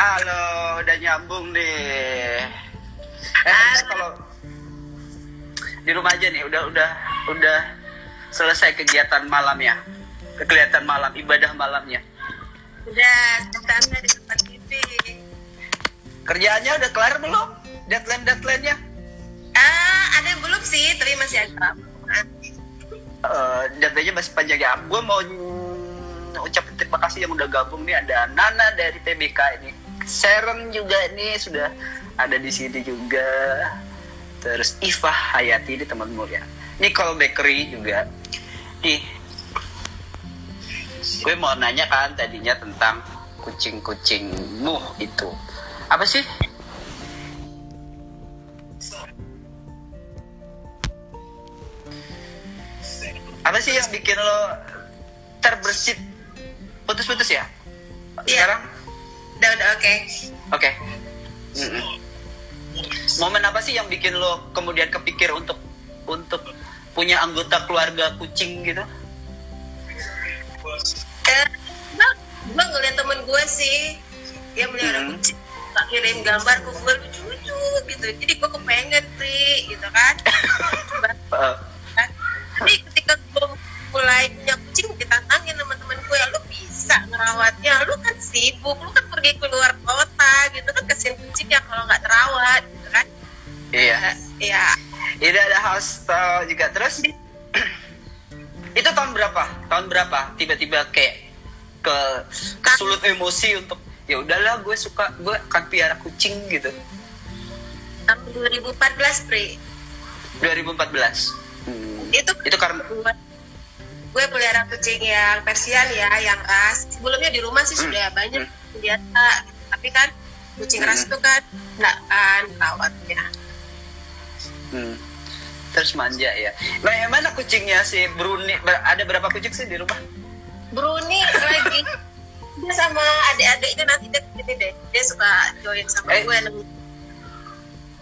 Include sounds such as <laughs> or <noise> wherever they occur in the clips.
Halo, udah nyambung nih. Eh, kalau di rumah aja nih, udah udah udah selesai kegiatan malamnya, kegiatan malam ibadah malamnya. Udah, standar di tempat TV. Kerjaannya udah kelar belum? Deadline deadline-nya? Ah, ada yang belum sih, tapi masih ada. Eh, deadline-nya masih panjang ya. Gue mau ucapin terima kasih yang udah gabung nih. Ada Nana dari TBK ini, Sharon juga nih sudah ada di sini juga. Terus Iva Hayati ini teman mulia. Nicole Bakery juga. Nih, gue mau nanya kan tadinya tentang kucing-kucingmu itu. Apa sih? Apa sih yang bikin lo terbersit putus-putus ya? Iya. Sekarang? Udah, udah oke. Oke. Mm-mm. Momen apa sih yang bikin lo kemudian kepikir untuk untuk punya anggota keluarga kucing gitu? Eh, gua ngeliat temen gue sih, dia melihara Hmm. kucing. Tak kirim gambar ke gue lucu-lucu gitu. Jadi gue kepengen, Pri, gitu kan. <laughs> Tapi ketika gue mulai punya kucing, ditantangin sama temen gue, lu bisa ngerawatnya, lu kan sibuk, lu kan pergi keluar kota gitu kan kasihan kucing ya kalau nggak terawat gitu kan. iya. Eh, Ya, Ini ada uh, juga terus. <clears throat> itu tahun berapa? Tahun berapa? Tiba-tiba kayak ke kesulut emosi untuk ya udahlah gue suka gue akan piara kucing gitu. tahun 2014, Pri. 2014. Hmm. Itu Itu karena gue pelihara kucing yang Persian ya, yang ras. Sebelumnya di rumah sih Hmm. sudah banyak Hmm. biasa, tapi kan kucing ras Hmm. itu kan nggak kan rawatnya. Hmm. Terus manja ya. Nah, yang mana kucingnya si Bruni? Ada berapa kucing sih di rumah? Bruni lagi dia sama adik-adiknya nanti dia gini deh, dia suka join sama Eh. gue.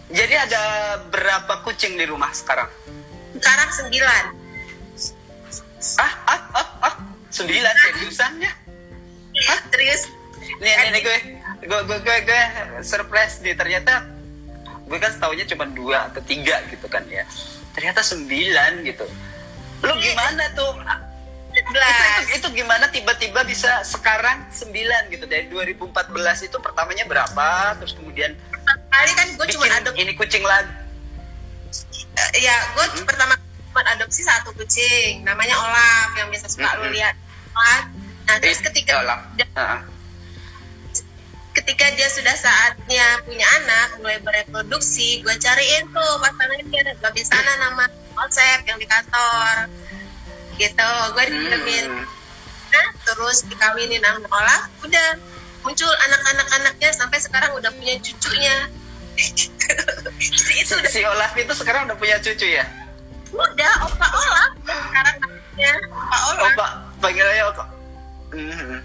Jadi ada berapa kucing di rumah sekarang? Sekarang sembilan. Ah, ah, ah, ah. Sembilan seriusannya? Hah? Serius? Nih, nih, nih gue, gue, gue, gue, gue surprise nih. Ternyata gue kan tahunya cuma dua atau tiga gitu kan ya. Ternyata sembilan gitu. Lu gimana tuh? Itu, itu, itu gimana tiba-tiba bisa sekarang sembilan gitu dari 2014 itu pertamanya berapa terus kemudian Kali kan gue cuma adopsi ini kucing lagi ya gue Hmm. pertama cuma adopsi satu kucing namanya Olaf yang biasa suka lu Hmm. lihat. Nah terus Eh, ketika dia- Heeh. ketika dia sudah saatnya punya anak mulai bereproduksi gue cariin tuh pasangannya gak bisa nama konsep yang di kantor. Gitu gue dikirimin Hmm. nah, terus dikawinin sama Olaf udah. Muncul anak-anak anaknya sampai sekarang udah punya cucunya. <laughs> Jadi itu udah si Olaf itu sekarang udah punya cucu ya udah opa Olaf sekarang namanya opa Olaf Oh, Pak, panggilannya Opa. Mhm.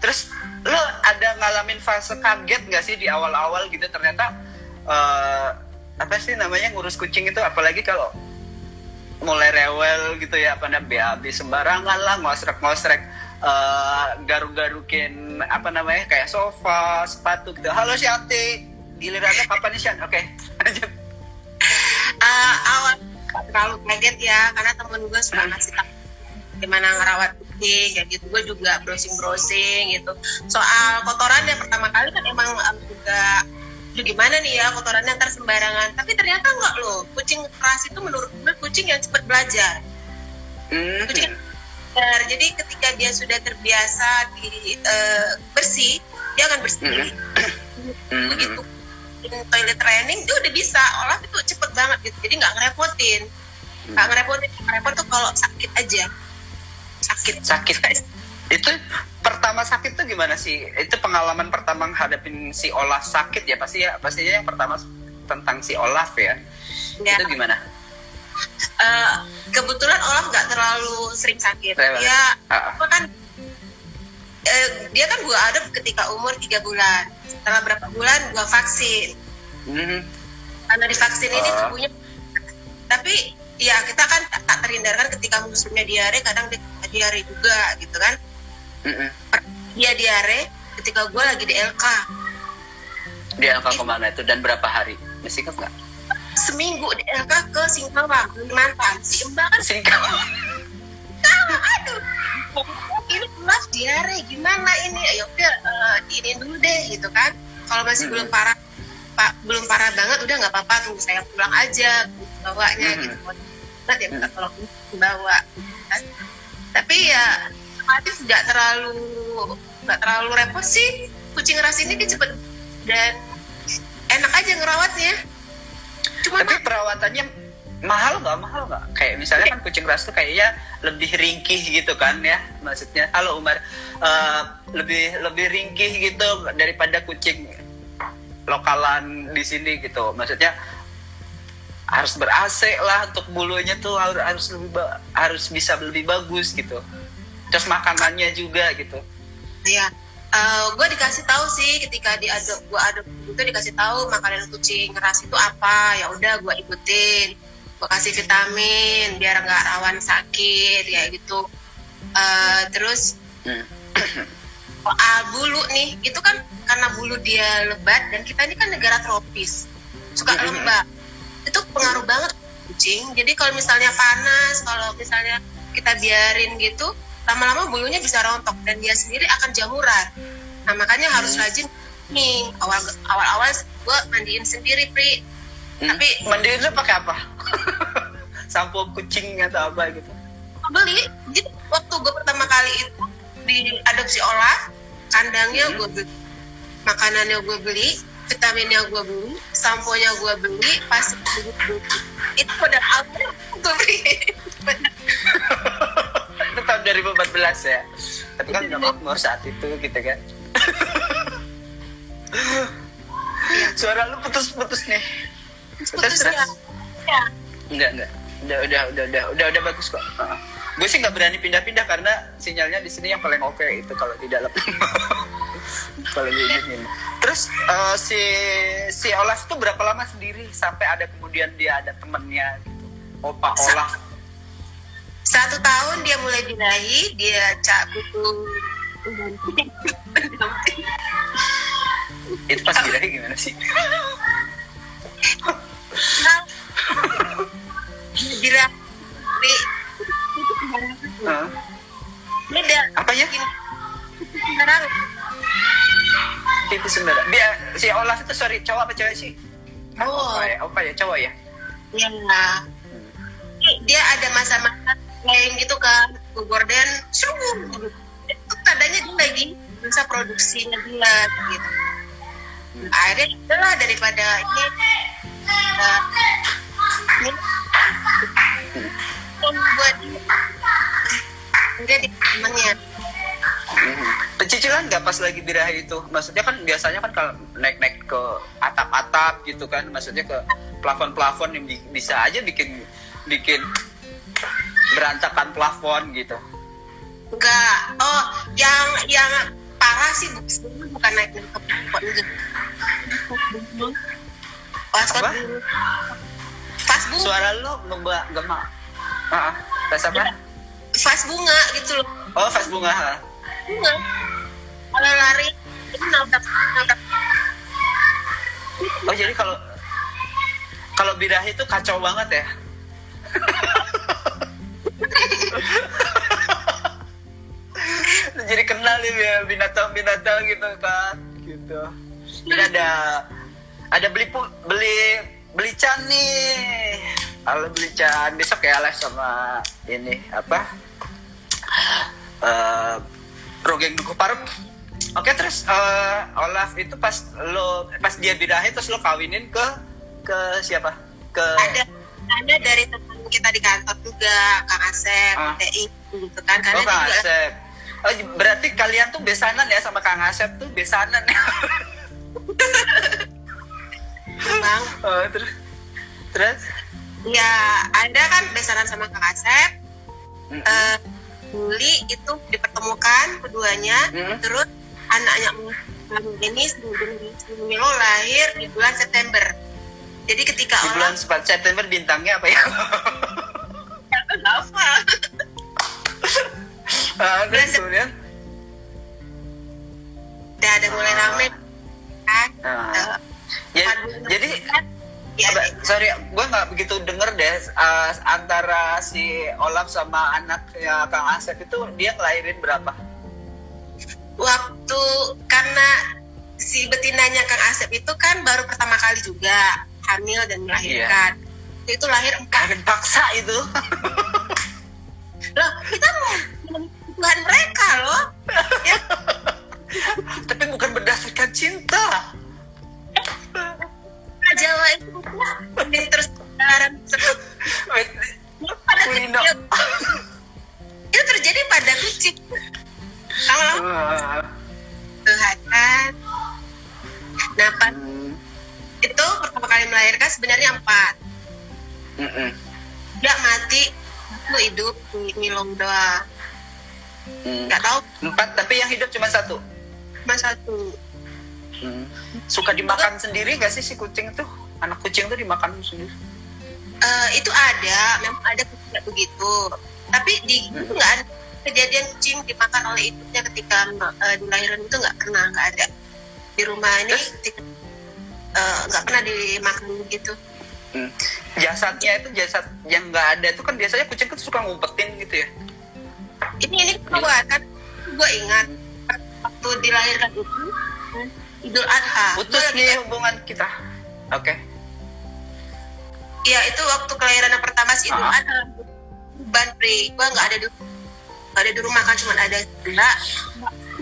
Terus lo ada ngalamin fase kaget nggak sih di awal-awal gitu? Ternyata eh, apa sih namanya ngurus kucing itu? Apalagi kalau mulai rewel gitu ya apa namanya BAB sembarangan lah ngosrek-ngosrek eh, garuk-garukin apa namanya kayak sofa sepatu gitu. Halo Shanti gilirannya kapan nih Shan oke. <laughs> Lanjut. Eh, awal terlalu kaget ya karena temen gue suka ngasih tahu gimana ngerawat kucing kayak gitu. Gue juga browsing browsing gitu. Soal kotorannya pertama kali kan emang em, juga "Duh, gimana nih ya kotorannya ntar sembarangan. Tapi ternyata enggak loh. Kucing keras itu menurut gue kucing yang cepat belajar. Mhm. kucing yang belajar. jadi ketika dia sudah terbiasa di eh, bersih dia akan bersih. Mhm. begitu. Toilet training dia udah bisa. Olah itu cepet banget gitu. Jadi nggak ngerepotin nggak ngerepotin Yang ngerepot tuh kalau sakit aja. Sakit. Sakit. Itu pertama sakit tuh gimana sih? Itu pengalaman pertama hadapin si Olaf sakit ya? Pasti ya pastinya yang pertama tentang si Olaf ya. Ya. itu gimana? Eh, kebetulan Olaf nggak terlalu sering sakit. Rewel. ah. apa kan eh, dia kan gua adop ketika umur tiga bulan. Setelah berapa bulan gua vaksin. Mhm. karena divaksin ini Ah. tubuhnya tapi ya kita kan tak terhindarkan ketika musimnya diare kadang dia diare juga gitu kan. Mhm. dia diare ketika gue lagi di LK di LK ke mana itu? Dan berapa hari? Masih ingat nggak? Seminggu di LK ke Singkawang Kalimantan si Mbak kan Singkawang. Aduh. Ini kelas diare gimana ini? Ya udah uh, ini dulu deh gitu kan. Kalau masih Hmm. belum parah pak belum parah banget udah nggak apa-apa tunggu saya pulang aja bawanya Hmm. gitu. Nah, dia minta tolong bawa kan. tapi ya relatif nggak terlalu nggak terlalu repot sih. Kucing ras ini dia cepet dan enak aja ngerawatnya. Cuma tapi perawatannya mahal nggak? Mahal nggak? Kayak misalnya kan kucing ras tuh kayaknya lebih ringkih gitu kan ya. Maksudnya halo Umar Eh, lebih lebih ringkih gitu daripada kucing lokalan di sini gitu. Maksudnya harus ber AC lah untuk bulunya tuh harus harus lebih ba- harus bisa lebih bagus gitu. Terus makanannya juga gitu. Iya. gue dikasih tahu sih ketika diadop gue adop itu dikasih tahu makanan kucing ras itu apa. Ya udah gue ikutin. Gue kasih vitamin biar nggak rawan sakit ya gitu. Eh, terus Hmm. <clears throat> soal bulu nih. Itu kan karena bulu dia lebat dan kita ini kan negara tropis. Suka lembab itu pengaruh banget kucing. Jadi kalau misalnya panas kalau misalnya kita biarin gitu lama-lama bulunya bisa rontok dan dia sendiri akan jamuran. Nah makanya harus rajin nih awal awal awal gue mandiin sendiri pri. Hmm. Tapi- mandiin lu pakai apa? <laughs> Sampo kucing atau apa gitu? Beli. Jadi waktu gue pertama kali itu di adopsi olah kandangnya Hmm. gue beli makanannya gue beli vitaminnya gue beli sampo nya gue beli pasti gue beli. Itu pada awalnya gue beli. <laughs> Itu tahun 2014 ya? Tapi kan nggak makmur saat itu gitu kan. <laughs> Suara lu putus-putus nih. Putus terus. ya. Ya enggak enggak udah udah udah udah udah udah bagus kok gue sih nggak berani pindah-pindah karena sinyalnya di sini yang paling oke itu kalau di dalam. <laughs> Kalau di sini. Terus eh, si si Olaf itu berapa lama sendiri sampai ada kemudian dia ada temennya gitu? Opa Olaf satu tahun dia mulai birahi dia cak butuh itu pas birahi gimana sih? Birahi Beda. Apa ya sekarang. Itu sebenarnya dia si Olaf itu sorry cowok apa cewek sih? Oh. opa ya ya cowok ya? Ya dia ada masa-masa lain gitu kan syukur gitu. itu tandanya dia lagi bisa produksinya dia gitu. Akhirnya itulah daripada ini uh, ini yang buat dia di temennya. Pecicilan nggak pas lagi birahi itu? Maksudnya kan biasanya kan kalau naik-naik ke atap-atap gitu kan, maksudnya ke plafon-plafon yang bi- bisa aja bikin bikin berantakan plafon gitu. enggak oh yang yang parah sih bu- bukan naik naik ke pohon gitu pas Apa? pas bunga Suara lu ngebak gemak. Ah, pas apa? vas bunga gitu loh Oh, pas bunga. ha. bunga kalau lari itu nabrak nabrak Oh, jadi kalau kalau birahi itu kacau banget ya. jadi kenal nih ya binatang-binatang gitu kan gitu ini ada ada beli beli beli can nih can besok ya les sama ini apa? Eh rogeng duku parut oke terus eh, Olaf itu pas lo pas dia birahi terus lo kawinin ke ke siapa? Ke ada ada dari teman kita di kantor juga kang Asep Ah. TI gitu kan. Karena oh Kang juga Asep. Oh, berarti kalian tuh besanan ya sama Kang Asep tuh besanan. Ya bang. <laughs> Oh, terus terus ya ada kan besaran sama kang Asep Mm-mm. eh, Juli itu dipertemukan keduanya Mm. terus anaknya ini sebelum lahir di bulan September jadi ketika di bulan orang September bintangnya apa ya apa <laughs> Ah, Bulan terus kemudian udah ada mulai Ah. rame kan Ah. Eh, Ya, perpaduan jadi ya, Apa, sorry, gue nggak begitu denger deh uh, antara si Olaf sama anaknya Kang Asep itu dia ngelahirin berapa? waktu karena si betinanya Kang Asep itu kan baru pertama kali juga hamil dan melahirkan itu lahir empat Kawin paksa itu. loh kita mau kebutuhan mereka loh ya <laughs> Tapi bukan berdasarkan cinta. Jawa itu ya, terus sekarang Wait, pada kecil. Itu terjadi pada kucing. Uh, Tuhan. Kan nah pas hmm, itu pertama kali melahirkan sebenarnya empat. Mm-mm, nggak mati aku hidup di Milong doang. Mm. nggak tahu. Empat, tapi yang hidup cuma satu. cuma satu. Suka dimakan sendiri gak sih si kucing tuh? Anak kucing tuh dimakan sendiri. Eh, itu ada memang ada kucing begitu tapi di Hmm. itu nggak ada kejadian kucing dimakan oleh ibunya ketika eh, di lahiran itu nggak pernah nggak ada di rumah ini eh, nggak pernah dimakan begitu Hmm. Jasadnya itu jasad yang nggak ada itu kan biasanya kucing tuh suka ngumpetin gitu ya. ini ini gue kan gue ingat waktu dilahirkan itu Idul Adha Putus Gua nih hubungan kita. Oke. Iya itu waktu kelahiran yang pertama si Idul Ah. Adha ban pri gue nggak ada di nggak ada di rumah kan cuma ada enggak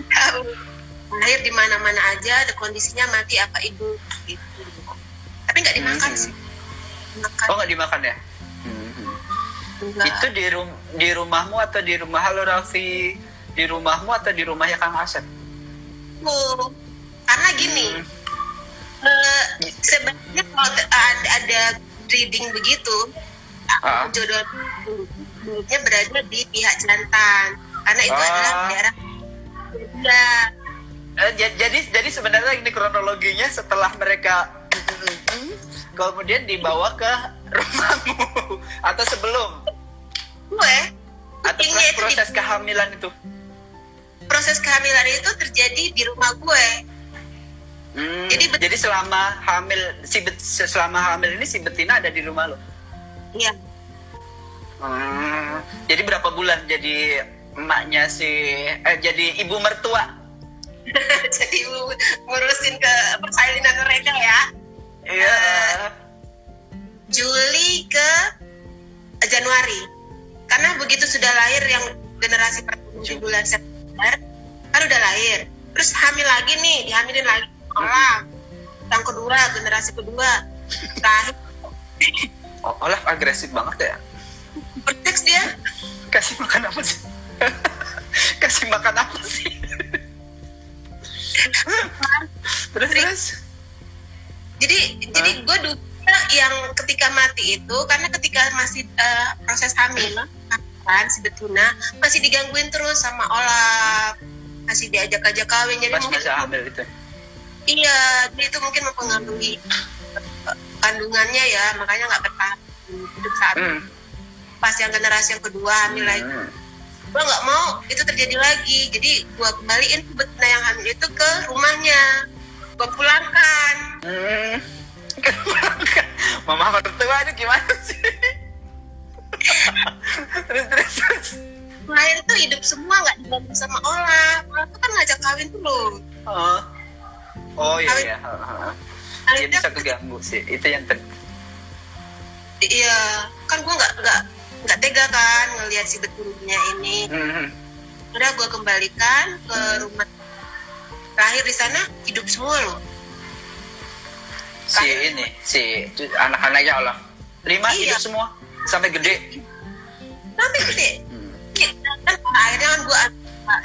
<laughs> lahir di mana mana aja ada kondisinya mati apa ibu gitu tapi nggak dimakan Hmm. sih makan Oh nggak dimakan ya? enggak. Itu di rum di rumahmu atau di rumah Halo Raffi? Di rumahmu atau di rumahnya Kang Asep? Oh, karena gini Hmm. sebenarnya kalau ada, ada reading begitu Ah. jodoh dulunya berada di pihak jantan karena itu Ah. adalah daerah ya ja- jadi jadi sebenarnya ini kronologinya setelah mereka kemudian dibawa ke rumahmu <laughs> atau sebelum gue atau proses kehamilan itu? proses kehamilan itu terjadi di rumah gue Hmm, Jadi bet- jadi selama hamil si bet, selama hamil ini si betina ada di rumah lo. iya. Hmm, jadi berapa bulan jadi emaknya si eh jadi ibu mertua? <laughs> jadi gu- ngurusin ke persalinan mereka ya? Iya. Juli ke Januari. Karena begitu sudah lahir yang generasi pertama di bulan September kan udah lahir. Terus hamil lagi nih dihamilin lagi orang yang kedua generasi kedua terakhir Oh, Olaf agresif banget ya. berteks dia Kasih makan apa sih? <laughs> Kasih makan apa sih? <laughs> terus terus. jadi jadi gue duga yang ketika mati itu karena ketika masih eh, proses hamil kan si betina masih digangguin terus sama Olaf masih diajak-ajak kawin jadi Pas mungkin masa hamil itu. Iya dia itu mungkin mempengaruhi eh, kandungannya ya makanya nggak bertahan hidup saat Hmm. pas yang generasi yang kedua hamil lagi Hmm. gue nggak mau itu terjadi lagi jadi gue kembaliin betina yang hamil itu ke rumahnya gue pulangkan Hmm. <laughs> Mama mertua itu gimana sih? <laughs> terus terus terus. tuh hidup semua nggak dibantu sama Olaf Olaf tuh kan ngajak kawin tuh loh Oh. Oh iya iya. Dia akhirnya bisa keganggu sih. Itu yang ter iya kan gue nggak nggak nggak tega kan ngelihat si betinanya ini Hmm. udah gue kembalikan ke rumah terakhir di sana hidup semua loh si ini si anak-anaknya Allah lima Iya. hidup semua sampai gede sampai gede Hmm. kan akhirnya kan gue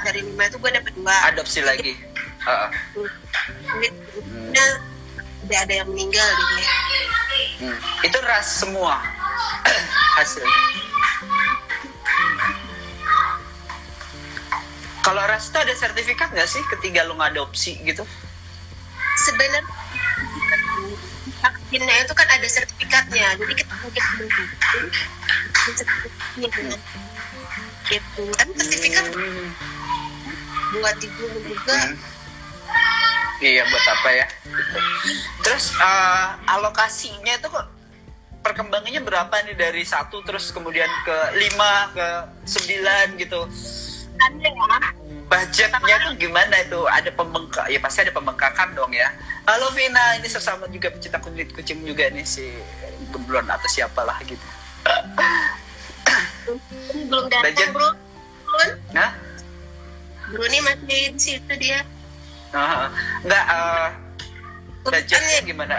dari lima itu gue dapet dua adopsi lagi Heeh. Nah, udah ada yang meninggal di sini. Hmm. itu ras semua <clears throat> hasilnya kalau ras itu ada sertifikat nggak sih ketika lu ngadopsi gitu Sebenarnya vaksinnya itu kan ada sertifikatnya, jadi kita mungkin sertifikatnya gitu. Tapi sertifikat Hmm. buat ibu juga Hmm. Iya buat apa ya? Gitu. terus eh, alokasinya itu kok perkembangannya berapa nih dari satu terus kemudian ke lima ke sembilan gitu? Ada ya. Budgetnya tuh gimana itu? Ada pembengkak ya pasti ada pembengkakan dong ya. Halo Vina ini sesama juga pecinta kulit kucing juga nih si Geblon atau siapalah gitu. Belum datang Budget. bro. Belum. nah bro ini masih di situ dia ah, nggak eh, budgetnya gimana?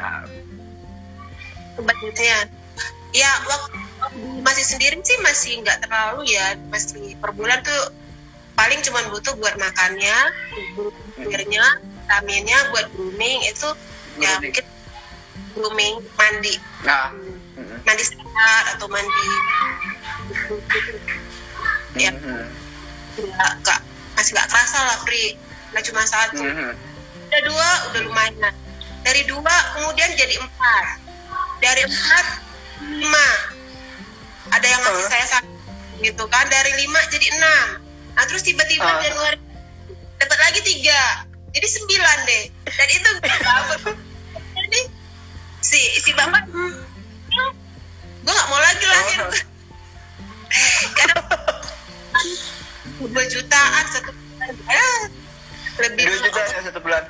Budgetnya. Ya waktu masih sendiri sih masih nggak terlalu ya. Masih per bulan tuh paling cuma butuh buat makannya airnya vitaminnya buat grooming. Itu ya Grooming. mungkin grooming mandi. Nah. Mm, mandi sehat atau mandi. Ya. Mm, nggak nggak masih nggak kerasa lah Pri nggak cuma satu. Mm, mm. udah dua udah lumayan. Dari dua kemudian jadi empat. Dari empat lima. Ada yang ngasih Oh. saya satu gitu kan? Dari lima jadi enam. Nah terus tiba-tiba Oh. Januari dapat lagi tiga. Jadi sembilan deh. Dan itu jadi si si bapak gue nggak mau lagi lahir Oh. karena dua jutaan satu bulan Eh, lebih dua juta ya satu bulan.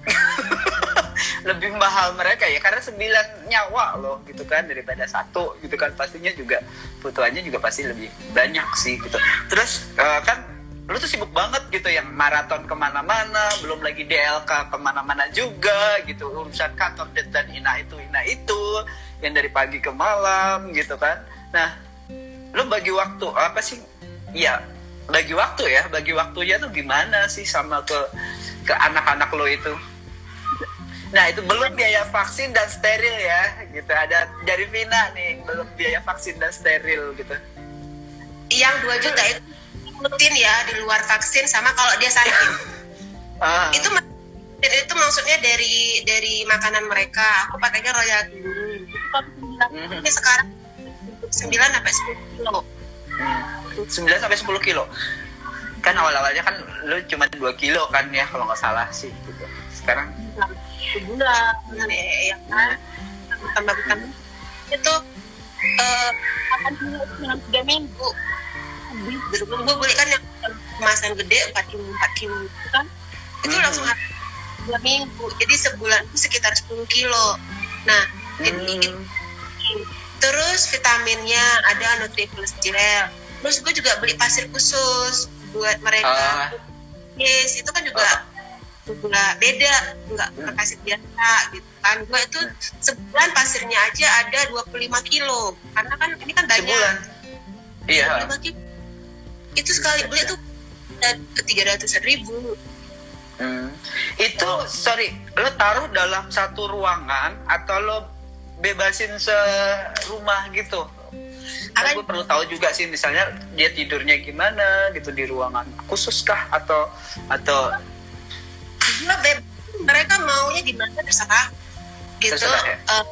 <laughs> Lebih mahal mereka ya karena sembilan nyawa loh gitu kan daripada satu gitu kan. Pastinya juga butuhannya juga pasti lebih banyak sih gitu. Terus eh, kan lu tuh sibuk banget gitu yang maraton ke mana-mana belum lagi DLK ke mana-mana juga gitu. Urusan kantor dan ina itu ina itu yang dari pagi ke malam gitu kan. Nah lu bagi waktu apa sih? Ya bagi waktu ya bagi waktunya tuh gimana sih sama ke ke anak-anak lo itu? Nah itu belum biaya vaksin dan steril ya gitu. Ada dari Vina nih belum biaya vaksin dan steril gitu. Yang 2 juta itu rutin ya di luar vaksin sama kalau dia sakit. <laughs> Ah, itu itu maksudnya dari dari makanan mereka. Aku pakainya royal dulu Mhm. ini sekarang 9 sampai 10 kilo hmm, 9 sampai 10 kilo. Kan awal-awalnya kan lu cuma 2 kilo kan ya kalau nggak salah sih gitu. Sekarang? Sebulan. Ya, kan tambah vitamin itu eh tiga minggu. Habis gue beli kan yang kemasan gede 4 kilo 4 kilo gitu kan. Itu Mhm. langsung dua minggu. Jadi sebulan itu sekitar 10 kilo. Nah jadi Hmm, terus vitaminnya ada Nutriplus gel terus gue juga beli pasir khusus buat mereka. Ah. yes itu kan juga juga beda nggak nggak pasir biasa gitu kan. Gue itu sebulan pasirnya aja ada 25 kilo. Karena kan ini kan banyak. Sebulan? Iya. 25 kilo. Itu sekali beli tuh tiga ratus ribu. Hmm. Itu sorry, lo taruh dalam satu ruangan atau lo bebasin serumah gitu? Akan- gue perlu tahu juga sih, misalnya dia tidurnya gimana gitu di ruangan khusus kah atau atau beb. Mereka maunya gimana terserah gitu. Terserah, ya? Eh,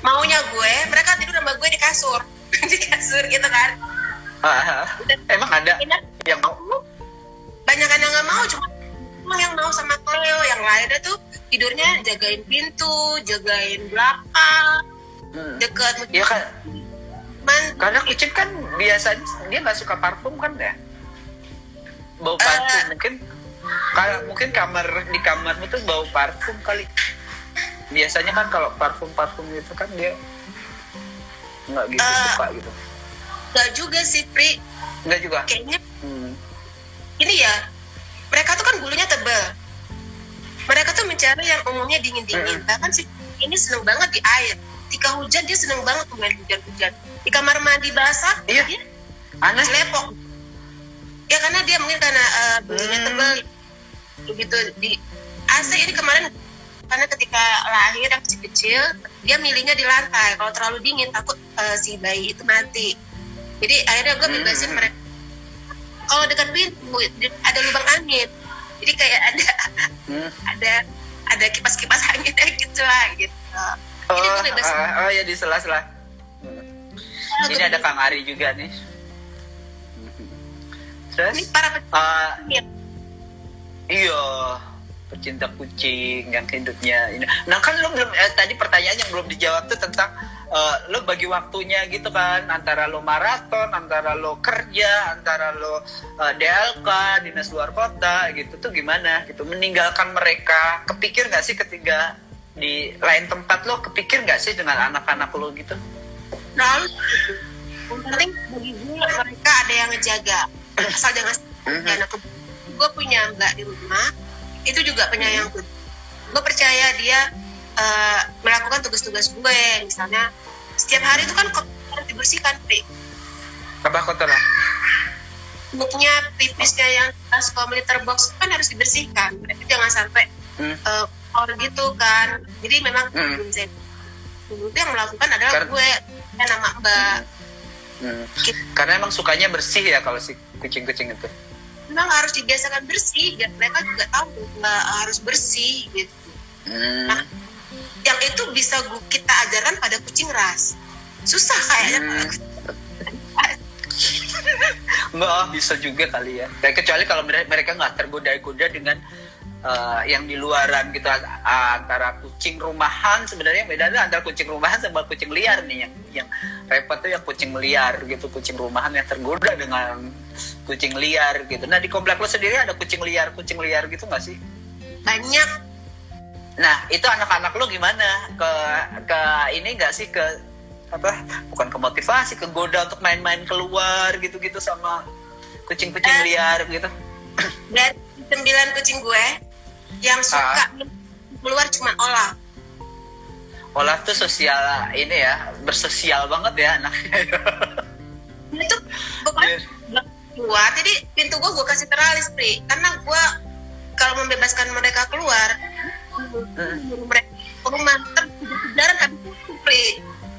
maunya gue mereka tidur sama gue di kasur. <laughs> Di kasur gitu kan. Ah, emang ada yang mau? banyak yang nggak mau cuma cuma yang mau sama Cleo. Yang lainnya tuh tidurnya jagain pintu jagain belakang Hmm. deket Ya kan, man karena kucing kan biasanya dia nggak suka parfum kan ya? Bau parfum Eh. mungkin kalau mungkin kamar di kamarmu tuh bau parfum kali. Biasanya kan kalau parfum parfum gitu kan dia nggak gitu Eh. suka gitu. nggak juga sih Pri Nggak juga. kayaknya Hmm. ini ya mereka tuh kan bulunya tebal mereka tuh mencari yang umumnya dingin dingin bahkan si ini seneng banget di air ketika hujan dia seneng banget main hujan hujan di kamar mandi basah Iya. dia Aneh. lepok ya karena dia mungkin karena eh, bulunya Hmm. tebal begitu di AC ini kemarin karena ketika lahir yang kecil kecil dia milihnya di lantai kalau terlalu dingin takut eh, si bayi itu mati jadi akhirnya gue bebasin Hmm. mereka kalau dekat pintu ada lubang angin jadi kayak ada Hmm. ada ada kipas kipas <laughs> anginnya gitu lah gitu Oh, ah, oh ya di sela-sela. Hmm. Ini ada Kang Ari juga nih. ini Terus, para ah, pecinta iya, pecinta kucing yang hidupnya ini. Nah kan lo belum eh, tadi pertanyaan yang belum dijawab tuh tentang uh, lo bagi waktunya gitu kan antara lo maraton, antara lo kerja, antara lo uh, DLK dinas luar kota gitu tuh gimana gitu meninggalkan mereka kepikir nggak sih ketika di lain tempat lo kepikir nggak sih dengan anak-anak lo gitu? Nah, yang penting bagi gue mereka ada yang ngejaga asal jangan Mhm. anak gue punya mbak di rumah itu juga penyayang kucing gue percaya dia eh, melakukan tugas-tugas gue misalnya setiap hari itu kan kotor dibersihkan Pri. Apa kotor? Pupuknya, pipisnya yang suka litter box kan harus dibersihkan itu jangan sampai Hmm. eh, kotor gitu kan jadi memang Hmm. itu yang melakukan adalah Karena- gue dan nama mbak Hmm. Karena emang sukanya bersih ya kalau si kucing-kucing itu. memang harus dibiasakan bersih dan mereka juga tahu nggak harus bersih gitu Hmm. Nah, yang itu bisa kita ajarkan pada kucing ras susah kayaknya Hmm. Mbak, oh, bisa juga kali ya. Dan kecuali kalau mere- mereka nggak tergoda-goda dengan uh, yang di luaran gitu antara kucing rumahan sebenarnya bedanya antara kucing rumahan sama kucing liar nih yang yang repot tuh yang kucing liar gitu kucing rumahan yang tergoda dengan kucing liar gitu. Nah di komplek lo sendiri ada kucing liar kucing liar gitu nggak sih? banyak Nah, itu anak-anak lo gimana? Ke ke ini enggak sih ke apa? Bukan ke motivasi, ke goda untuk main-main keluar gitu-gitu sama kucing-kucing Eh. liar gitu. dari sembilan kucing gue yang suka Ah. keluar cuma olah Olah tuh sosial ini ya, bersosial banget ya anaknya. itu pokoknya nggak keluar jadi pintu gue gue kasih teralis pri. Karena gue kalau membebaskan mereka keluar mereka ke rumah habis itu pri.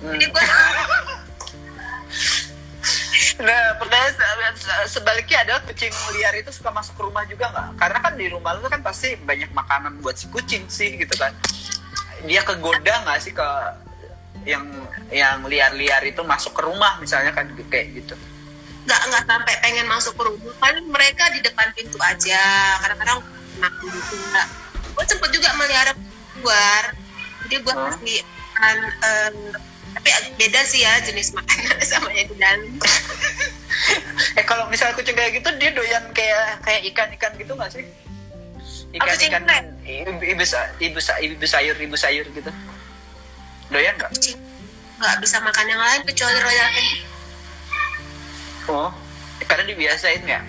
Jadi gue <laughs> Nah, pertanyaan se- se- sebaliknya adalah kucing liar itu suka masuk ke rumah juga nggak? Karena kan di rumah lu kan pasti banyak makanan buat si kucing sih gitu kan. Dia kegoda nggak sih ke yang yang liar-liar itu masuk ke rumah misalnya kan kayak gitu. nggak nggak sampai pengen masuk ke rumah paling mereka di depan pintu aja kadang-kadang makan gitu nggak gue sempet juga melihara keluar jadi gue Hmm. makan em, tapi beda sih ya jenis makanan <laughs> sama yang di dalam <laughs> Eh kalau misalnya kucing kayak gitu dia doyan kayak kayak ikan-ikan gitu nggak sih? kucing Ikan-ikan lele? ibu, ibu, ibu, sa- ibu sayur ibu sayur gitu. Doyan nggak? nggak bisa makan yang lain kecuali royal candy Oh, karena dibiasain ya?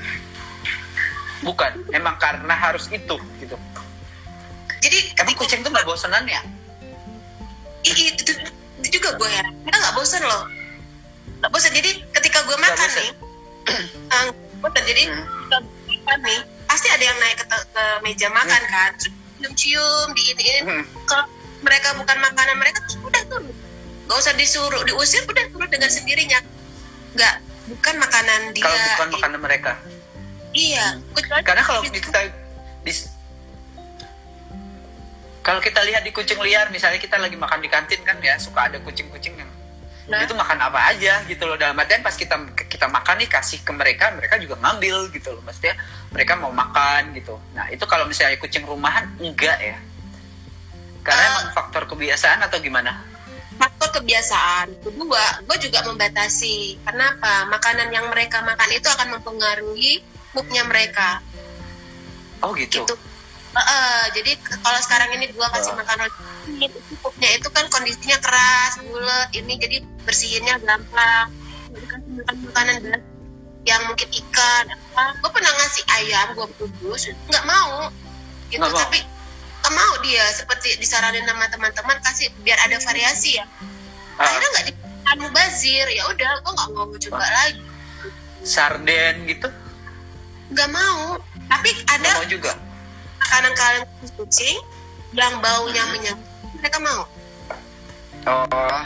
Bukan, emang karena harus itu gitu. jadi Emang kucing tuh nggak bosenan ya? Itu, itu juga gue ya mereka nggak bosan loh. Nggak bosan jadi ketika gue makan bosan. nih <clears throat> bosan jadi Hmm. makan nih pasti ada yang naik ke, ke meja makan kan. Terus cium-cium di ini ini Hmm. kalau mereka bukan makanan mereka terus udah turun. Nggak usah disuruh diusir udah turun dengan sendirinya. Nggak bukan makanan dia. Kalau bukan makanan mereka. iya. Kecuali Karena kalau kita kalau kita lihat di kucing liar, misalnya kita lagi makan di kantin kan ya, suka ada kucing-kucing yang Nah. itu makan apa aja gitu loh. Dalam artian pas kita kita makan nih kasih ke mereka, mereka juga ngambil gitu loh. Maksudnya mereka mau makan gitu. Nah itu kalau misalnya kucing rumahan enggak ya. Karena Eh. emang faktor kebiasaan atau gimana? faktor kebiasaan. Kedua, gue juga membatasi. Kenapa? Makanan yang mereka makan itu akan mempengaruhi moodnya mereka. Oh gitu. Gitu. Eh, eh, jadi kalau sekarang ini gue kasih Oh. makanan ini, itu kan kondisinya keras, bulat. Ini jadi bersihinnya gampang. Jadi kasih makan makanan berat yang mungkin ikan apa. Gue pernah ngasih ayam, gue kudus, nggak mau. Gitu, Nggak mau. tapi nggak mau dia seperti disaranin sama teman-teman kasih biar ada variasi ya Ah, akhirnya nggak di kamu bazir ya udah gue nggak mau coba Wah. lagi sarden gitu? nggak mau tapi ada mau juga. Kalian kucing yang baunya menyengat mereka mau Oh.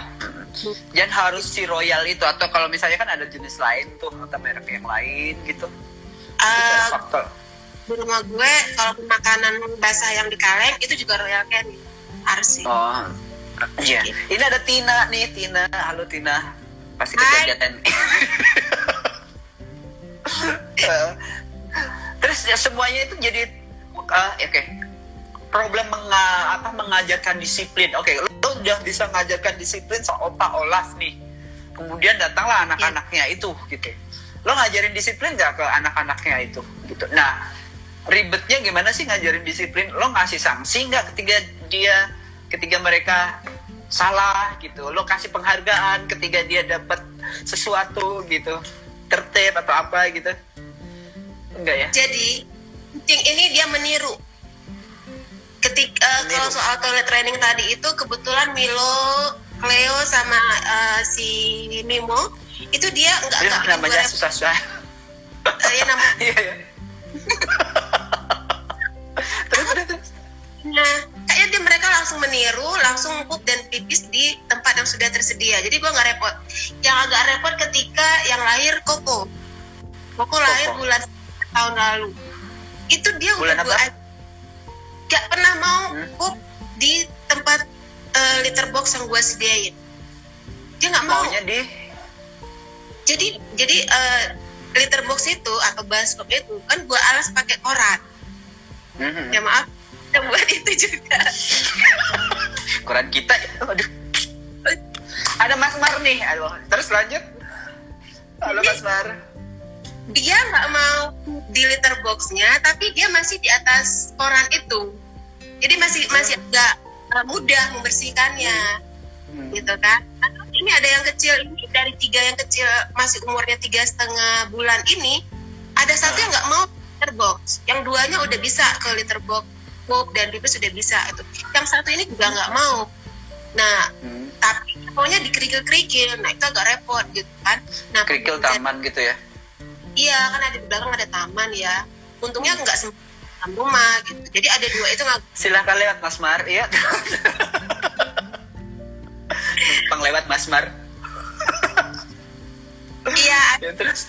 Dan harus si royal itu atau kalau misalnya kan ada jenis lain tuh atau merek yang lain gitu. Itu Eh, ada faktor. di rumah gue kalau makanan basah yang di kaleng itu juga royal candy harus sih Oh. Iya. Ini ada Tina nih, Tina. Halo Tina. Pasti kegiatan. <laughs> Eh, Terus ya semuanya itu jadi oke. problem menga, apa mengajarkan disiplin. Oke, lo, lo udah bisa mengajarkan disiplin Pak Olaf nih. Kemudian datanglah anak-anaknya itu gitu. Lo ngajarin disiplin nggak ke anak-anaknya itu gitu. Nah, ribetnya gimana sih ngajarin disiplin? Lo ngasih sanksi nggak ketika dia ketika mereka salah gitu. Lo kasih penghargaan ketika dia dapat sesuatu gitu. Tertib atau apa gitu. Enggak ya? Jadi kucing ini dia meniru. Ketika uh, kalau soal toilet training tadi itu kebetulan Milo, Cleo sama uh, si Mimo itu dia nggak nggak namanya rep- susah-susah. uh, ya nama <laughs> Iya, iya. <laughs> terus. Nah, kayaknya dia mereka langsung meniru, langsung pup dan pipis di tempat yang sudah tersedia. Jadi gua nggak repot. Yang agak repot ketika yang lahir Koko. Koko lahir Koko. bulan tahun lalu. Itu dia Bulan udah gak pernah mau Hmm? pup di tempat eh, litter box yang gua sediain. Dia nggak mau. Maunya di Jadi jadi eh, litter box itu atau baskop itu kan gua alas pakai koran. Mhm. Ya maaf, yang buat itu juga. Koran kita. Aduh. Ada Mas Mar nih. Aduh. Terus lanjut. Halo Mas Mar. Dia nggak mau di litter boxnya tapi dia masih di atas koran itu. Jadi masih masih agak uh, mudah membersihkannya. Hmm. gitu kan. Ini ada yang kecil ini dari tiga yang kecil masih umurnya tiga setengah bulan ini ada satu yang nggak mau litter box. Yang duanya udah bisa ke litter box pup dan pipis sudah bisa itu yang satu ini juga nggak mau. Nah Hmm. tapi maunya dikerikil-kerikil nah itu agak repot gitu kan. Nah Kerikil taman gitu ya. Iya, kan ada di belakang ada taman ya. Untungnya nggak sempat rumah gitu. Jadi ada dua itu nggak Silahkan lewat Mas Mar. Iya. Numpang lewat Mas Mar. Iya, Ya, terus.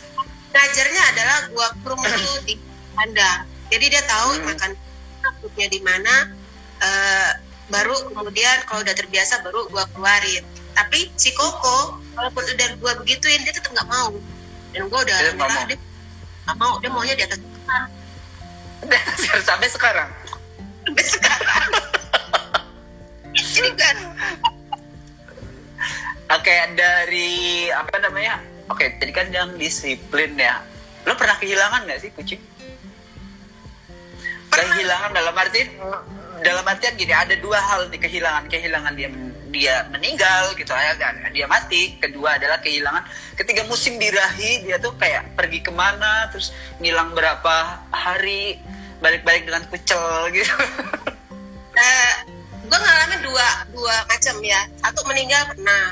ngajarnya adalah gua kurung dulu di kandang. Jadi dia tahu Hmm. makan takutnya di mana. eh, baru kemudian kalau udah terbiasa baru gua keluarin. Tapi si Koko, walaupun udah gua begituin dia tetap nggak mau. Dan gua udah Dia mau. dia nggak mau. Dia maunya di atas koran. Sampai sekarang. sampai sekarang. Jadi kan Oke, dari apa namanya? Oke, tadi kan yang disiplin ya. Lo pernah kehilangan nggak sih kucing? Pernah. Kehilangan dalam arti dalam artian gini, ada dua hal nih kehilangan. Kehilangan dia dia meninggal gitu ya, dia mati. Kedua adalah kehilangan ketika musim birahi dia tuh kayak pergi ke mana, terus ngilang berapa hari, balik-balik dengan kucel gitu. <laughs> eh, gue ngalamin dua dua macam ya. Satu meninggal pernah.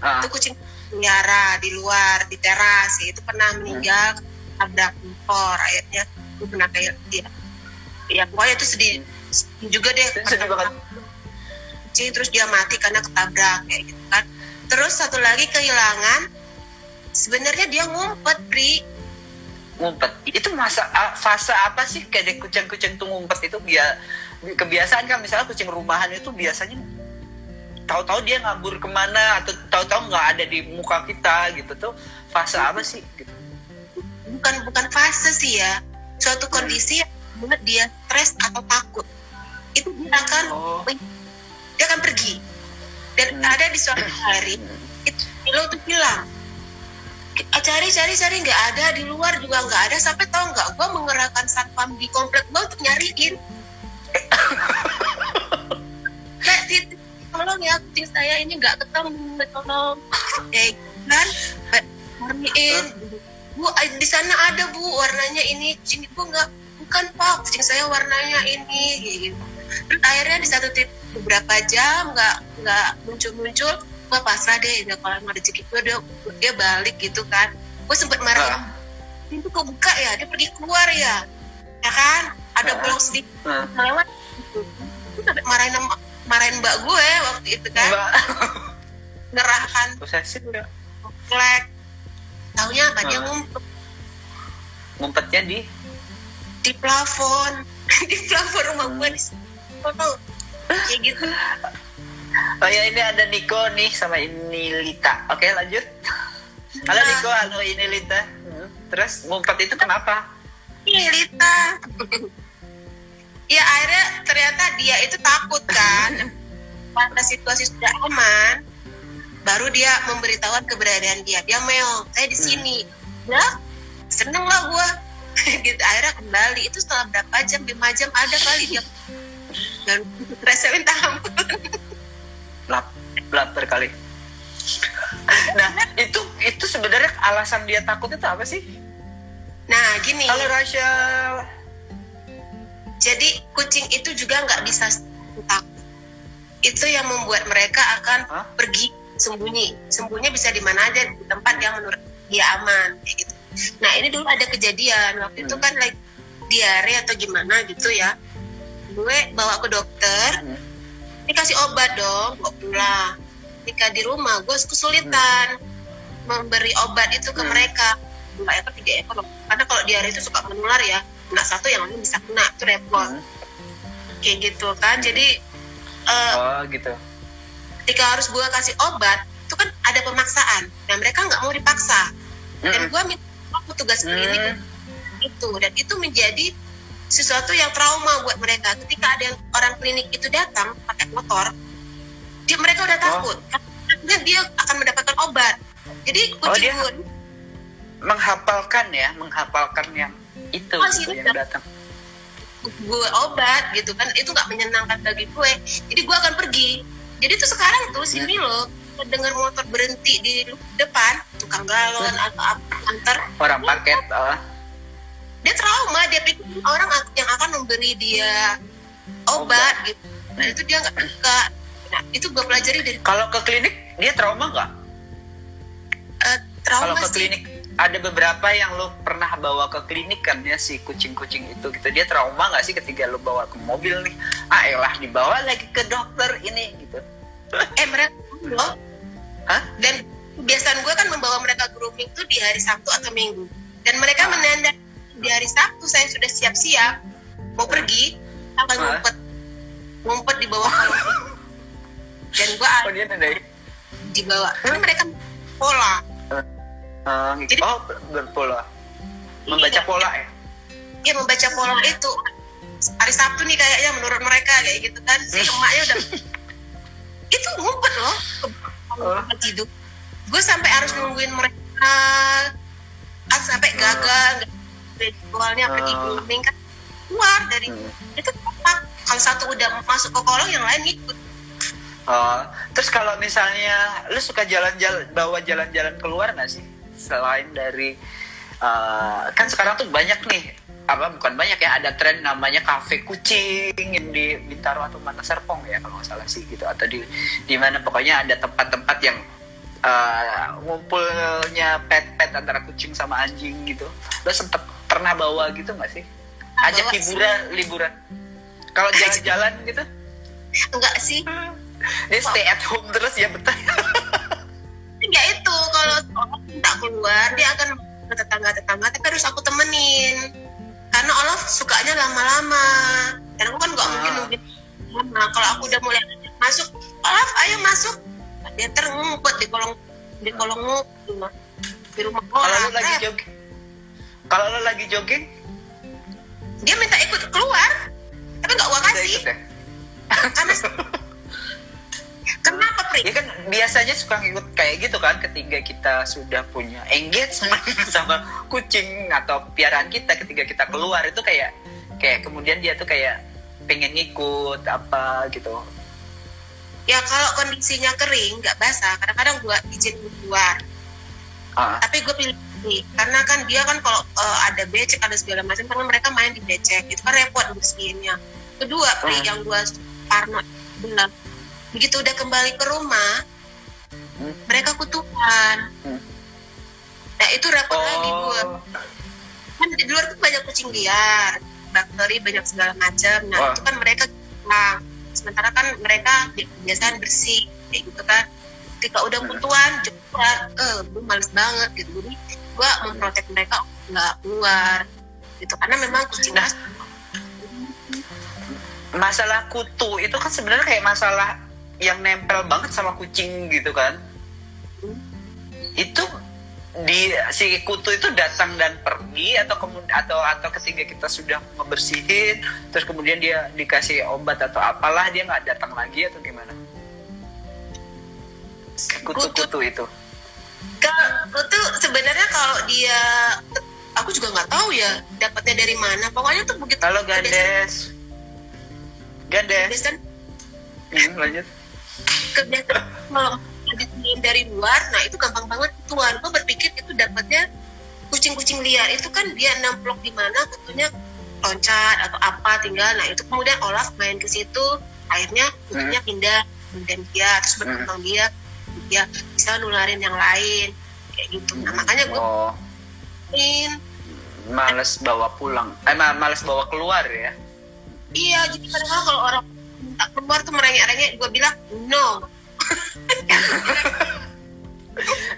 Ah, itu kucing pelihara di luar di teras ya, itu pernah meninggal tabrak motor akhirnya itu pernah kayak dia ya pokoknya itu sedih, sedih juga deh sedih banget. Kucing terus dia mati karena ketabrak kayak gitu kan. Terus satu lagi kehilangan sebenarnya dia ngumpet pri. Ngumpet? Itu masa fase apa sih kayak kucing-kucing tuh ngumpet itu? Dia kebiasaan kan misalnya kucing rumahan itu biasanya tahu-tahu dia ngabur ke mana atau tahu-tahu nggak ada di muka kita gitu tuh. Fase apa sih? Gitu. Bukan bukan fase sih ya. Suatu kondisi yang membuat dia stres atau takut. Itu dia akan Oh. Dia akan pergi. Dan Hmm. ada di suatu hari itu Milo tuh bilang "Ah, cari cari cari nggak ada di luar juga nggak ada. Sampai tahu nggak gua mengerahkan satpam di komplek gua untuk nyariin. <laughs> Kayak tolong ya kucing saya ini nggak ketemu tolong. Gitu kan? Nyariin bu eh, di sana ada bu warnanya ini. Kucing ibu nggak bukan pak. Kucing saya warnanya ini. Gitu. Akhirnya di satu titik beberapa jam nggak nggak muncul muncul gua pasrah deh udah kalau emang rezeki gue dia dia balik gitu kan. Gue sempet marahin Ah. pintu kok buka ya? Dia pergi keluar ya? Ya kan? Ada Ah. bolong sedikit Nah, lewat gitu gue sampai marahin marahin mbak gue waktu itu kan. Ngerahkan posesif ya. Komplek. Taunya apa? Dia Ah. ngumpet. Ngumpetnya di? Di plafon. <laughs> Di plafon rumah gue di kayak gitu. Oh ya ini ada Niko nih sama ini Lita oke lanjut. Halo. Niko. Halo. Ini Lita Hmm, terus ngumpet itu kenapa? Ih, Lita ya akhirnya ternyata dia itu takut kan. Pada situasi sudah aman baru dia memberitahuan keberadaan dia. Dia mel saya di sini. Ya seneng lah gua. <laughs> Gitu akhirnya kembali. Itu setelah berapa jam? Lima jam. Ada kali dia dan rasa minta ampun lap lapar kali nah itu itu sebenarnya alasan dia takut itu apa sih? Nah gini. Kalau Rasya jadi kucing itu juga nggak bisa takut itu yang membuat mereka akan Hah? pergi sembunyi. Sembunyi bisa di mana aja di tempat yang menurut dia aman kayak gitu. Nah ini dulu ada kejadian. Waktu itu Hmm. kan like diare atau gimana gitu ya gue bawa ke dokter Hmm. dikasih obat dong bawa pulang ketika di rumah gue kesulitan memberi obat itu ke Hmm. mereka dua ekor tiga ekor karena kalau diare itu suka menular ya kena satu yang lain bisa kena itu repot Hmm. kayak gitu kan jadi eh, oh gitu ketika harus gue kasih obat itu kan ada pemaksaan dan mereka nggak mau dipaksa dan Mm-mm. gue minta aku tugas klinik Hmm. itu dan itu menjadi sesuatu yang trauma buat mereka. Ketika ada yang orang klinik itu datang pakai motor dia mereka udah takut. Karena dia akan mendapatkan obat. Jadi Oh, kucing dia- gue menghafalkan ya menghafalkan yang itu Oh, gitu, sih, yang datang. Gue obat gitu kan itu nggak menyenangkan bagi gue. Jadi gue akan pergi. Jadi tuh sekarang tuh si Hmm. Milo dengar motor berhenti di depan tukang galon atau apa antar. Orang paket oh. Dia trauma dia pikir orang yang akan memberi dia obat gitu. Nah itu dia nggak suka. Nah itu gue pelajari dari kalau ke klinik dia trauma nggak? Kalau trauma ke sih. klinik ada beberapa yang lo pernah bawa ke klinik kan ya si kucing-kucing itu gitu. Dia trauma nggak sih ketika lo bawa ke mobil nih? Ah elah dibawa lagi ke dokter ini gitu. Eh mereka Hah? dan kebiasaan gue kan membawa mereka grooming tuh di hari Sabtu atau Minggu. Dan mereka Ah. Di hari Sabtu saya sudah siap-siap mau pergi Ah. ngumpet. Ngumpet di bawah dan gue oh dia dari di bawah. Karena mereka pola. Uh. Jadi- oh ber- berpola membaca pola ya? Dia membaca pola itu. Hari Sabtu nih kayaknya menurut mereka kayak gitu kan. Si emaknya udah <laughs> itu ngumpet loh. Ke Oh. tidur. Gue sampai harus nungguin mereka. Ah, sampai gagal ritualnya pergi Oh. grooming kan keluar dari Hmm. itu apa? Kalau satu udah masuk ke kolong yang lain ikut. Oh, terus kalau misalnya lu suka jalan-jalan bawa jalan-jalan keluar nggak sih? Selain dari eh, kan sekarang tuh banyak nih apa bukan banyak ya ada tren namanya kafe kucing yang di Bintaro atau mana Serpong ya kalau nggak salah sih gitu. Atau di di mana pokoknya ada tempat-tempat yang eh, ngumpulnya pet-pet antara kucing sama anjing gitu. Lo sempet pernah bawa gitu nggak sih? Ajak Bawa sih. liburan liburan. Kalau jalan-jalan gitu? Enggak sih. Dia stay at home terus ya betah ya itu kalau minta keluar dia akan ke tetangga-tetangga tapi harus aku temenin. Karena Olaf sukanya lama-lama. Dan aku kan nggak Ah. mungkin nungguin lama. Kalau aku udah mulai masuk Olaf ayo masuk. Dia terngumpet di kolong di kolong rumah. Di rumah kalau orang. lo lagi jogging kalau lo lagi jogging? Dia minta ikut keluar tapi nggak gua kasih. ikut ya? Karena <laughs> kenapa Pri? ya kan biasanya suka ngikut kayak gitu kan ketika kita sudah punya engagement <laughs> sama kucing atau piaraan kita ketika kita keluar itu kayak kayak kemudian dia tuh kayak pengen ngikut apa gitu. Ya kalau kondisinya kering nggak basah kadang-kadang gua izin keluar. Ah. Tapi gue pilih ini karena kan dia kan kalau eh, ada becek ada segala macam karena mereka main di becek itu kan repot bersihinnya kedua Pri Hmm. yang gue parno bilang begitu udah kembali ke rumah Hmm. mereka kutukan Hmm. nah itu repot lagi gue oh kan di luar tuh banyak kucing liar bakteri banyak segala macam nah Wah. itu kan mereka nah, sementara kan mereka bi- kebiasaan bersih kayak gitu kan ketika udah Hmm. kutuan cepat eh gue males banget gitu jadi gue memprotek mereka nggak keluar gitu. Karena memang kucing Nah. masalah kutu itu kan sebenarnya kayak masalah yang nempel banget sama kucing gitu kan? Itu di si kutu itu datang dan pergi atau kemudian atau atau ketika kita sudah membersihin terus kemudian dia dikasih obat atau apalah dia nggak datang lagi atau gimana? Kutu-kutu itu Kalau kutu sebenarnya kalau dia aku juga nggak tahu ya dapatnya dari mana. Pokoknya tuh begitu. halo Gandes. Gandes. Kebiasaan hmm, lanjut. Kebiasaan kalau dari luar, nah itu gampang banget tuan. Gue berpikir itu dapatnya kucing-kucing liar. Itu kan dia nemplok di mana kutunya loncat atau apa tinggal. Nah itu kemudian Olaf main ke situ, akhirnya kutunya pindah dan dia terus berkembang dia dia bisa nularin yang lain kayak gitu. Nah makanya gue oh males bawa pulang eh ma- males bawa keluar ya Iya, jadi kadang-kadang kalau orang minta keluar tuh merengek-rengek, gue bilang no.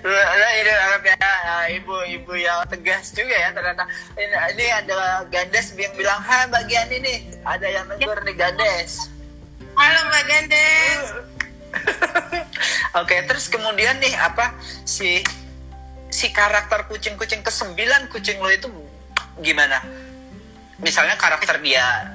Nah, ini Arab ya, eh, ibu-ibu yang tegas juga ya ternyata. Ini, ini ada Gandes yang bilang, ha bagian ini ada yang negur nih Gandes. Halo Mbak Gandes. <laughs> Oke, terus kemudian nih apa si si karakter kucing-kucing kesembilan kucing lo itu gimana? Misalnya karakter dia.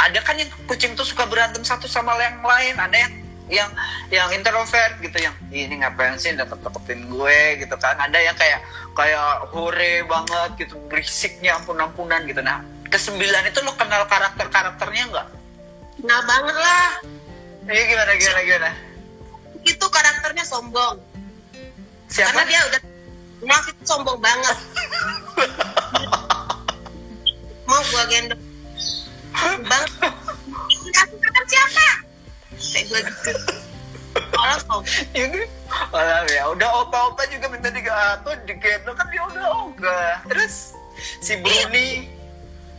Ada kan yang kucing tuh suka berantem satu sama yang lain, ada yang yang yang introvert gitu yang "Ih, ini ngapain sih deket deketin gue? gitu kan. Ada yang kayak kayak hore banget gitu berisiknya ampun ampunan gitu. Nah kesembilan itu lo kenal karakter karakternya nggak Nah banget lah. Ini gimana gimana gimana Itu karakternya sombong. siapa Karena dia udah Naf itu sombong banget. Mau gua gendong. Bang, kasih makan siapa? Kayak gue gitu. Kalau sombong. ini ya udah opa-opa juga minta digato digendong kan dia udah ogah terus si Bruni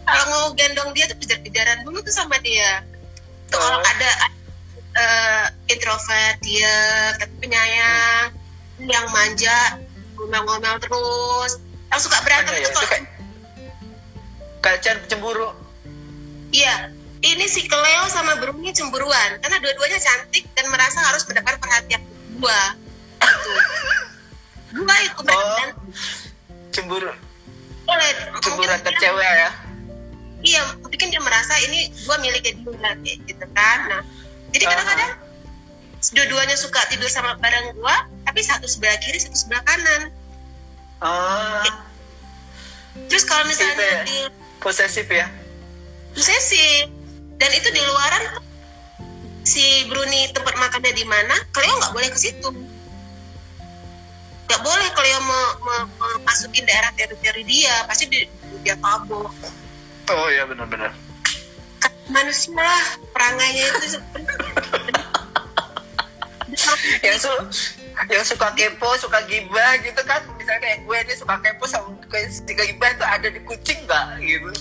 kalau mau gendong dia tuh kejar-kejaran dulu tuh sama dia tuh Oh. kalau ada eh, introvert dia tapi penyayang yang manja ngomel-ngomel terus. Yang suka berantem Ada itu ya, kalau suka. Kacan cemburu. Iya. Ini si Cleo sama Bruni cemburuan karena dua-duanya cantik dan merasa harus mendapat perhatian gua <laughs> itu gua itu Oh. dan cemburu mungkin antar cewek ya? Iya mungkin dia merasa ini gua miliknya dia gitu kan. Nah jadi kadang-kadang dua-duanya suka tidur sama bareng gua tapi satu sebelah kiri satu sebelah kanan. Ah. Terus kalau misalnya ya? di posesif ya? Sesi dan itu di luaran si Bruni tempat makannya di mana Cleo nggak boleh ke situ. Nggak boleh Cleo mau, masukin daerah teritori dia pasti di, dia kabur. Oh iya benar-benar manusia lah perangainya itu <laughs> yang su yang suka kepo suka gibah gitu kan. Misalnya kayak gue nih suka kepo sama kayak suka gibah itu ada di kucing nggak? Gitu.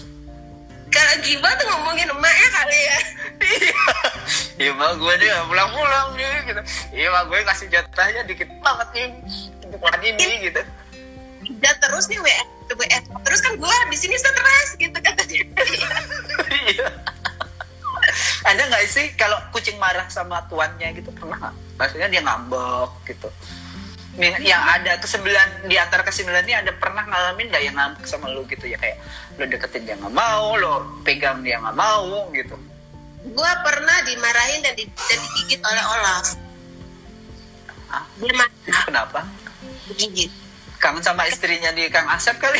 Kalau gibah tuh ngomongin emaknya kali ya. Iya. <laughs> Iya mah gue nggak pulang-pulang nih gitu. Iya mah gue kasih jatahnya dikit banget nih. Untuk hari ini gitu. Dia terus nih WF WF terus kan gue di sini stres gitu kata <laughs> dia Iya. Ada nggak sih kalau kucing marah sama tuannya gitu? Pernah. Maksudnya dia ngambek gitu. Yang ada kesembilan di antara kesembilan ini ada pernah ngalamin nggak yang ngambek sama lu gitu ya? Kayak lo deketin dia nggak mau lo pegang dia nggak mau gitu. Gue pernah dimarahin dan, di, dan digigit oleh Olaf Hah? dia marah. Kenapa? Digigit. Kangen sama istrinya di Kang Asep kali?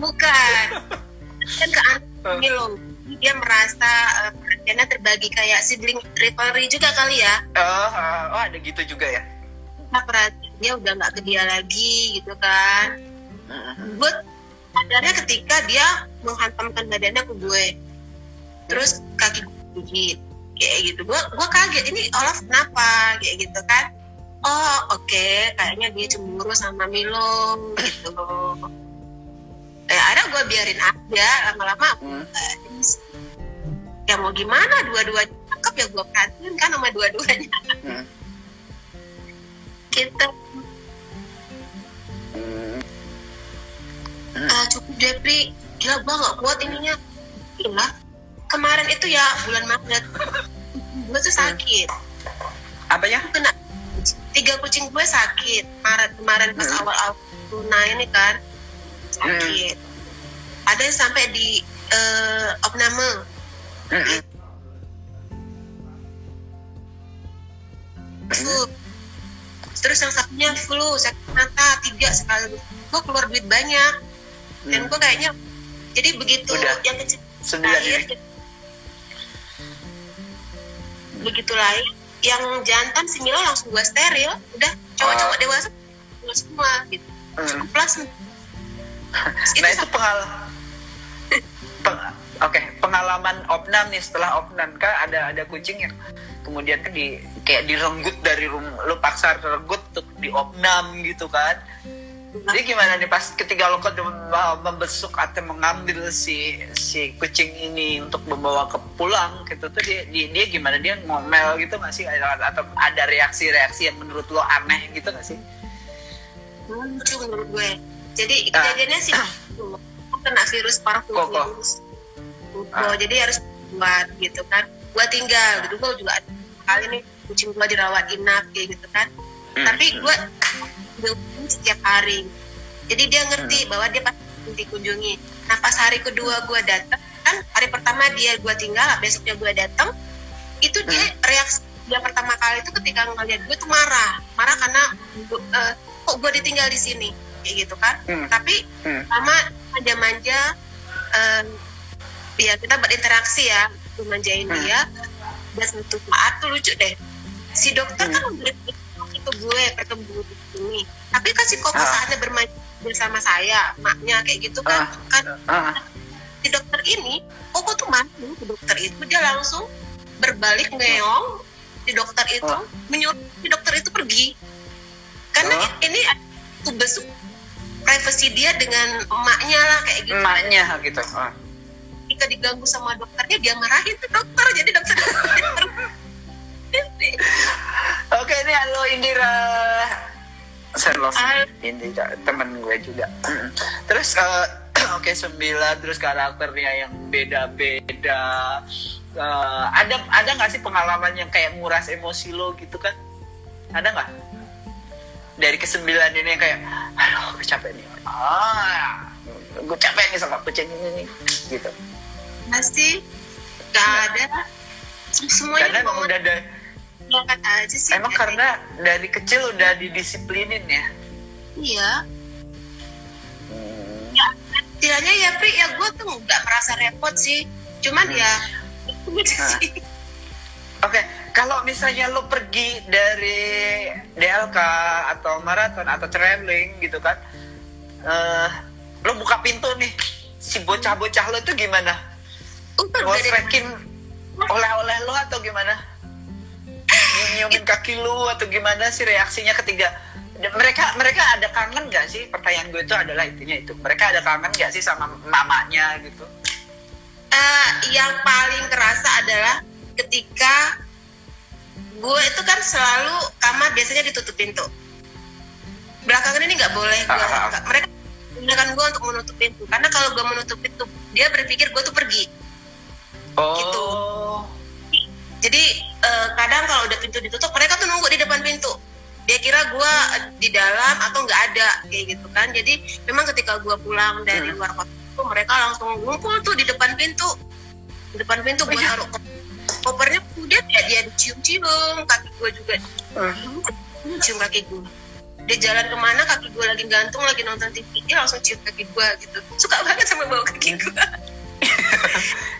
Bukan. <laughs> Kan ke anak lo dia merasa eh, perhatiannya terbagi kayak sibling rivalry juga kali ya. Oh, oh ada gitu juga ya? Nah, perhatiannya udah nggak ke dia lagi gitu kan. Gue sadarnya ketika dia menghantamkan badannya ke gue terus kaki gue gigit kayak gitu. Gue gue kaget ini Olaf kenapa? Kayak gitu kan. Oh oke kayaknya dia cemburu sama Milo gitu eh ada gue biarin aja lama-lama Hmm. ya mau gimana dua-duanya cakep ya gue perhatiin kan sama dua-duanya. Hmm. kita Hmm. ah cukup Depri gila gue gak kuat ininya. Gila. Kemarin itu ya bulan Maret. Gue tuh sakit. Apa ya kena tiga kucing gue sakit. Maret kemarin pas Hmm. awal-awal Luna ini kan sakit ada yang sampai di eh, opname Mm-mm. flu terus yang satunya flu sakit mata tiga sekali gue keluar duit banyak dan Hmm. gue kayaknya jadi begitu Udah. yang kecil lahir begitu lahir yang jantan si Milo langsung gue steril udah cowok-cowok Ah. dewasa semua gitu Hmm. plus <laughs> Nah itu pengal peng- Oke, pengalaman opnam nih setelah opnam kan ada ada kucing yang kemudian kan di kayak direnggut dari rumah lu paksa renggut untuk di opnam gitu kan. Jadi gimana nih pas ketika lo membesuk atau mengambil si si kucing ini untuk membawa ke pulang gitu tuh dia dia, dia gimana dia ngomel gitu nggak sih atau ada reaksi-reaksi yang menurut lo aneh gitu nggak sih? lucu menurut gue jadi Ah. kejadiannya sih <coughs> kena virus parvovirus Ah. jadi harus buat gitu kan. Gue tinggal gitu gue juga ada kali nih kucing gue dirawat inap kayak gitu kan. Hmm. tapi gue dikunjungi setiap hari. Jadi dia ngerti bahwa dia pasti dikunjungi. Nah pas hari kedua gue datang kan hari pertama dia gue tinggal besoknya gue datang itu dia reaksi dia pertama kali itu ketika ngeliat gue tuh marah. Marah karena eh, kok gue ditinggal di sini kayak gitu kan Hmm. tapi Hmm. sama manja-manja eh, ya kita berinteraksi ya manjain Hmm. dia dan suatu saat tuh lucu deh si dokter kan Hmm. memberi ke gue ketemu di sini tapi kan si koko Ah. saatnya bermain bersama saya maknya kayak gitu kan Ah. kan Ah, si dokter ini koko tuh mati si dokter itu dia langsung berbalik ngeong si dokter itu Oh. menyuruh si dokter itu pergi karena Oh. ini tuh besuk privasi dia dengan emaknya lah kayak gitu emaknya gitu. Ah. ketika diganggu sama dokternya dia marahin tuh dokter jadi dokter <laughs> Oke ini halo Indira. Halo. Indira teman gue juga. Terus eh, <clears throat> oke sembilan terus karakternya yang beda-beda. Eh, ada ada nggak sih pengalaman yang kayak nguras emosi lo gitu kan? Ada nggak? Dari kesembilan ini kayak, aduh gue capek nih. Ah, gue capek nih sama kucing ini nih. Gitu. pasti gak ada semuanya Karena emang udah ada, aja sih emang karena dari kecil udah didisiplinin ya. iya ya istilahnya ya Pri ya gue tuh nggak merasa repot sih cuman Hmm. ya <laughs> Ah. Oke, kalau misalnya lo pergi dari DLK atau maraton atau traveling gitu kan, eh lo buka pintu nih, si bocah-bocah lo itu gimana? Dari- Ngosrekin oleh-oleh lo atau gimana? Nyium-nyiumin kaki lo atau gimana sih reaksinya ketika mereka mereka ada kangen gak sih? Pertanyaan gue itu adalah intinya itu. Mereka ada kangen gak sih sama mamanya gitu? Eh, yang paling kerasa adalah ketika gue itu kan selalu kamar biasanya ditutup pintu. Belakangan ini nggak boleh gue Ah, ah, mereka menggunakan gue untuk menutup pintu. Karena kalau gue menutup pintu dia berpikir gue tuh pergi. Oh. Gitu. jadi eh, kadang kalau udah pintu ditutup mereka tuh nunggu di depan pintu. Dia kira gue di dalam atau nggak ada kayak gitu kan. Jadi memang ketika gue pulang dari Hmm. luar kota itu mereka langsung ngumpul tuh di depan pintu. Di depan pintu gue Oh, iya. taruh kopernya kemudian ya dia dicium-cium kaki gue juga Hmm. cium kaki gue dia jalan ke mana kaki gue lagi gantung lagi nonton TV dia langsung cium kaki gue gitu suka banget sama bau kaki gue <laughs>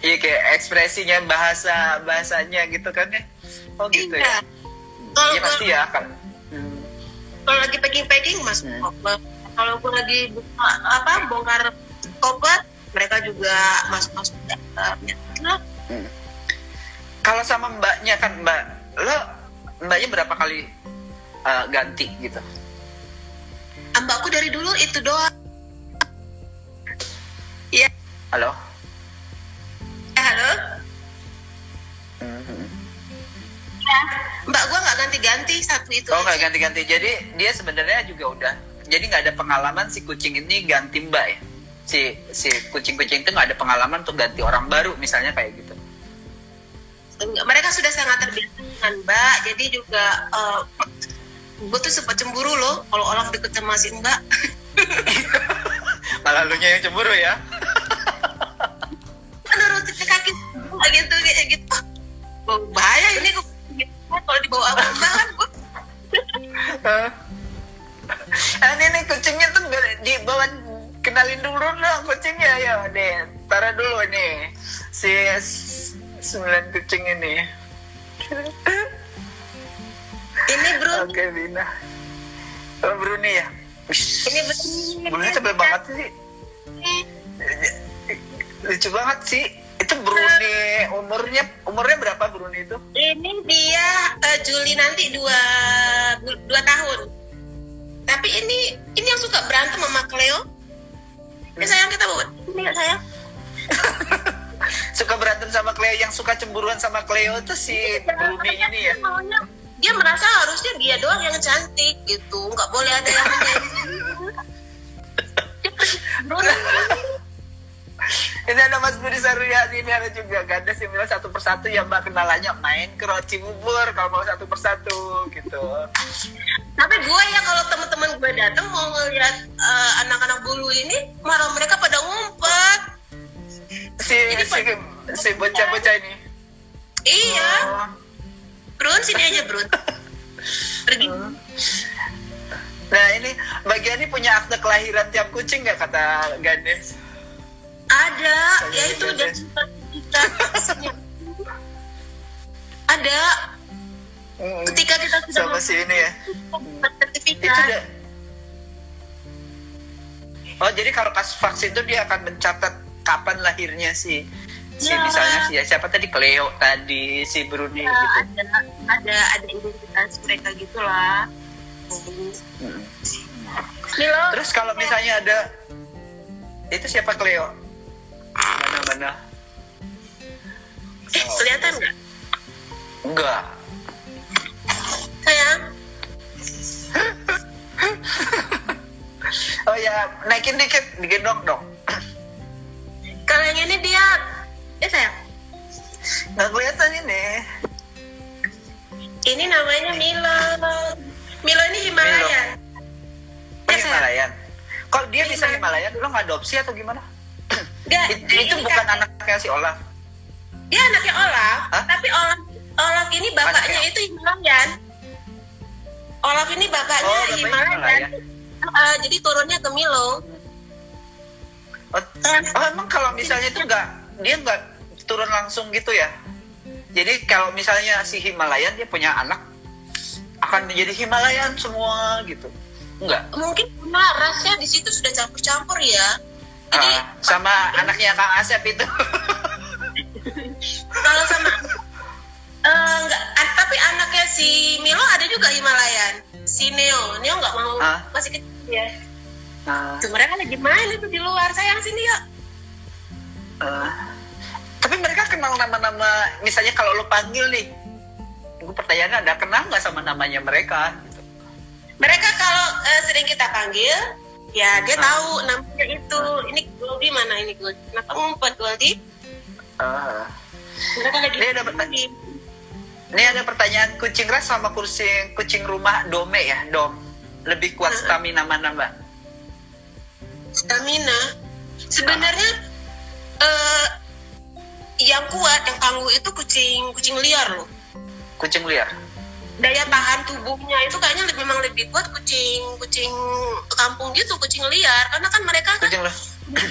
Iya kayak ekspresinya bahasa bahasanya gitu kan ya. Oh gitu iya ya. kalau Iya gue pasti ya kan. Hmm. kalau lagi packing packing masuk Hmm. koper kalau gue lagi buka apa bongkar koper mereka juga masuk masuk dalam ya Kalau sama mbaknya kan mbak, lo mbaknya berapa kali uh, ganti gitu? mbakku dari dulu itu doang ya Halo. halo Mhm. mbak gue nggak ganti-ganti satu itu Oh nggak ganti-ganti. Jadi dia sebenarnya juga udah. Jadi nggak ada pengalaman si kucing ini ganti mbak ya. Si si kucing-kucing itu nggak ada pengalaman untuk ganti orang baru misalnya kayak gitu. Mereka sudah sangat terbiasa dengan mbak jadi juga eh, gue tuh sempat cemburu loh kalau Olaf deket sama si Mbak Malah lu yang cemburu ya. ke kaki gitu gitu oh, bahaya ini gue gitu. kalau dibawa sama Mbak kan gue Ah, ini nih kucingnya tuh dibawa kenalin dulu dong kucingnya ya deh. Taruh dulu nih si sembilan kucing ini. ini bro Oke Bina. Oh, Bruni ya. Wish, ini Bruni. Bruni tebel banget sih. Lucu banget sih. Itu Bruni umurnya umurnya berapa Bruni itu? ini dia eh, Juli nanti dua dua tahun tapi ini ini yang suka berantem sama Cleo ya sayang kita bawa ini ya sayang <laughs> Suka berantem sama Cleo yang suka cemburuan sama Cleo tuh si Bruni ini ya. Dia merasa harusnya dia doang yang cantik gitu nggak boleh ada yang <laughs> Ini ada Mas Budi Saryadi, ini ada juga Ganda sih bilang satu persatu ya Mbak kenalannya main ke Bubur kalau mau satu persatu gitu. tapi gue ya kalau teman-teman gue datang mau ngeliat eh, anak-anak bulu ini malah mereka pada ngumpet Si Jadi, si, si bocah-bocah ini. iya Oh. Brun sini aja Brun pergi Nah ini bagian ini punya akte kelahiran tiap kucing nggak kata Gandes? ada Saya ya itu kita ada ketika kita sudah Sama si ini ya. sertifikat Itu. Oh jadi kalau pas vaksin itu dia akan mencatat kapan lahirnya si si Ya. misalnya si siapa tadi Cleo tadi si Bruni Ya, gitu. ada ada ada identitas mereka gitulah Hmm. Terus kalau misalnya ada itu siapa Cleo? Mana mana? eh kelihatan nggak Enggak. sayang <laughs> Oh ya naikin dikit, digendong dong. Ini dia eh sayang Nggak kelihatan ini. ini namanya Milo Milo ini Himalayan Oh, Ya. Himalayan. Kalau dia bisa Himalayan, lo ngadopsi atau gimana? Nggak, It- itu bukan kan- anaknya si Olaf. dia anaknya Olaf Hah? tapi Olaf Olaf ini bapaknya Anaknya? itu Himalayan Olaf ini bapaknya Oh, bapaknya Himalayan, Himalayan. Eh, jadi turunnya ke Milo Oh, oh, emang kalau misalnya itu nggak dia nggak turun langsung gitu ya? Jadi kalau misalnya si Himalayan dia punya anak akan menjadi Himalayan semua gitu? Enggak. mungkin karena rasnya di situ sudah campur-campur ya jadi Ah, sama anaknya Kang Asep itu. <laughs> kalau sama eh, enggak a- tapi anaknya si Milo ada juga Himalayan si Neo Neo nggak mau Ah. masih kecil ya Nah, Tuh, mereka lagi main itu di luar sayang sini ya eh, tapi mereka kenal nama-nama misalnya kalau lo panggil nih gue pertanyaannya ada kenal nggak sama namanya mereka gitu. mereka kalau eh, sering kita panggil ya dia Ah. tahu namanya itu ini Goldie mana ini Goldie kenapa ngumpet Goldie Ah. mereka lagi Dia ada pertanyaan. ini ada pertanyaan kucing ras sama kucing kucing rumah dome ya dom lebih kuat stamina mana mbak stamina. Sebenarnya eh, yang kuat yang tangguh itu kucing kucing liar loh. Kucing liar? Daya tahan tubuhnya itu kayaknya lebih, memang lebih kuat kucing kucing kampung gitu kucing liar. Karena kan mereka kan kucing liar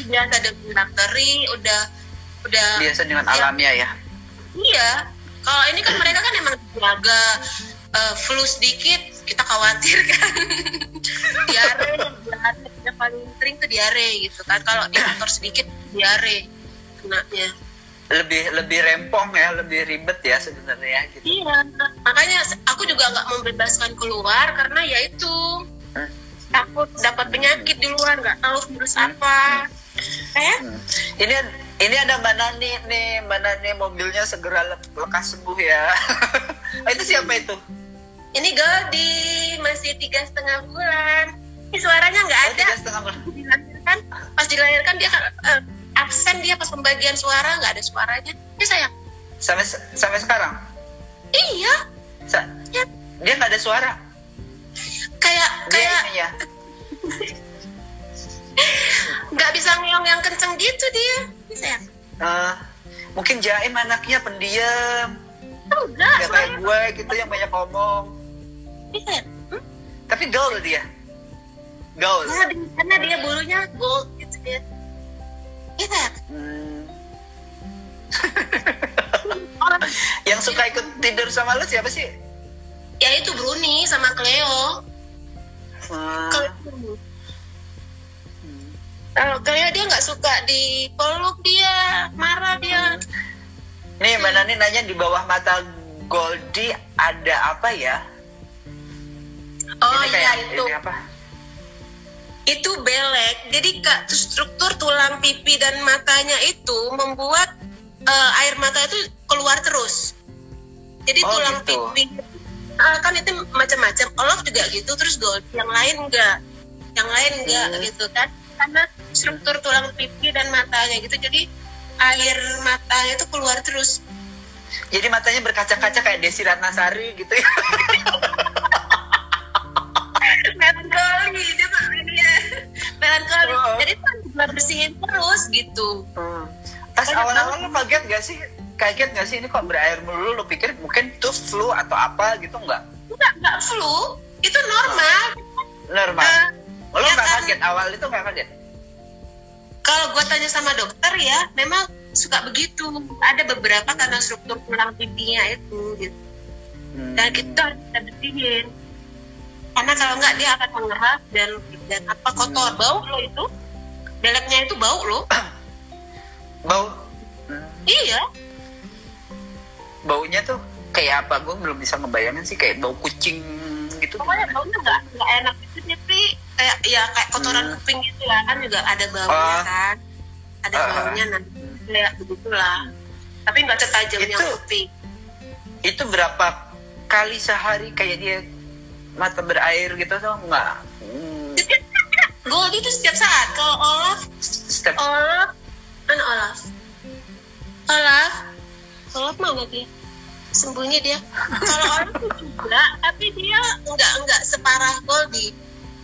biasa dengan bakteri udah udah biasa dengan Ya. alamiah ya? Iya. Kalau ini kan mereka kan emang jaga eh, flu sedikit kita khawatir kan. <laughs> Diare yang paling sering ke diare gitu kan kalau di kantor sedikit diare kenanya lebih lebih rempong ya lebih ribet ya sebenarnya gitu Iya, makanya aku juga nggak membebaskan keluar karena ya itu Hmm. takut dapat penyakit di luar nggak tahu virus apa. Kayak Hmm. ini ini ada mbak Nani nih mbak Nani mobilnya segera le- lekas sembuh ya <laughs> itu siapa itu ini Goldie masih tiga setengah bulan. Ini suaranya nggak ada. bulan Dilahirkan, pas dilahirkan dia eh, absen dia pas pembagian suara nggak ada suaranya. Ini sayang. sampai sampai sekarang Iya, Sa- ya. dia nggak ada suara kayak Dia kayak ininya. <laughs> nggak bisa ngeong yang kenceng gitu dia ya Eh, mungkin Jaim anaknya pendiam, Oh, enggak nggak kayak gue gitu yang banyak ngomong. bisa ya Hmm? Tapi gaul dia. Gaul. Karena dia, bulunya gold gitu dia iya Hmm. <laughs> orang Yang suka ikut tidur sama lu siapa sih? ya itu Bruni sama Cleo Hmm. kalau Cleo dia nggak suka dipeluk dia marah dia Nih Mbak Nani nanya di bawah mata Goldie ada apa ya? oh iya itu ini apa? Itu belek. Jadi kak struktur tulang pipi dan matanya itu membuat eh, air mata itu keluar terus. Jadi Oh, tulang gitu. pipi eh, kan itu macam-macam. Olaf juga gitu terus gold. Yang lain enggak. Yang lain enggak Hmm. gitu kan. Karena struktur tulang pipi dan matanya gitu jadi air matanya itu keluar terus. Jadi matanya berkaca-kaca kayak Desi Ratnasari gitu ya. melankoli dia ya melankoli Oh. jadi kan bersihin terus gitu Hmm. Pas awal-awal lu kaget gak sih? Kaget gak sih ini kok berair melulu? Lu pikir mungkin itu flu atau apa gitu nggak? enggak enggak flu itu normal Normal. Eh, Lu ya nggak kan? kaget awal itu nggak kaget? kalau gue tanya sama dokter ya memang suka begitu ada beberapa karena struktur tulang pipinya itu gitu Hmm. dan itu harus kita bersihin karena kalau enggak dia akan mengerap dan dan apa kotor bau lo itu beleknya itu bau lo <clears throat> Bau. Hmm. iya Baunya tuh kayak apa? Gue belum bisa ngebayangin sih kayak bau kucing gitu. pokoknya gimana? baunya enggak enggak enak itu tapi kayak ya kayak kotoran Hmm. kuping gitu lah kan juga ada baunya Ah. kan ada Ah. baunya nanti kayak begitulah tapi nggak setajam yang Itu- kuping Itu berapa kali sehari kayak dia mata berair gitu tuh nggak? <laughs> Hmm. Gold itu setiap saat. Kalau Olaf, Step. Olaf, mana Olaf? Olaf, Olaf mana dia? Sembunyi dia. Kalau Olaf tuh juga, tapi dia nggak nggak separah Goldie.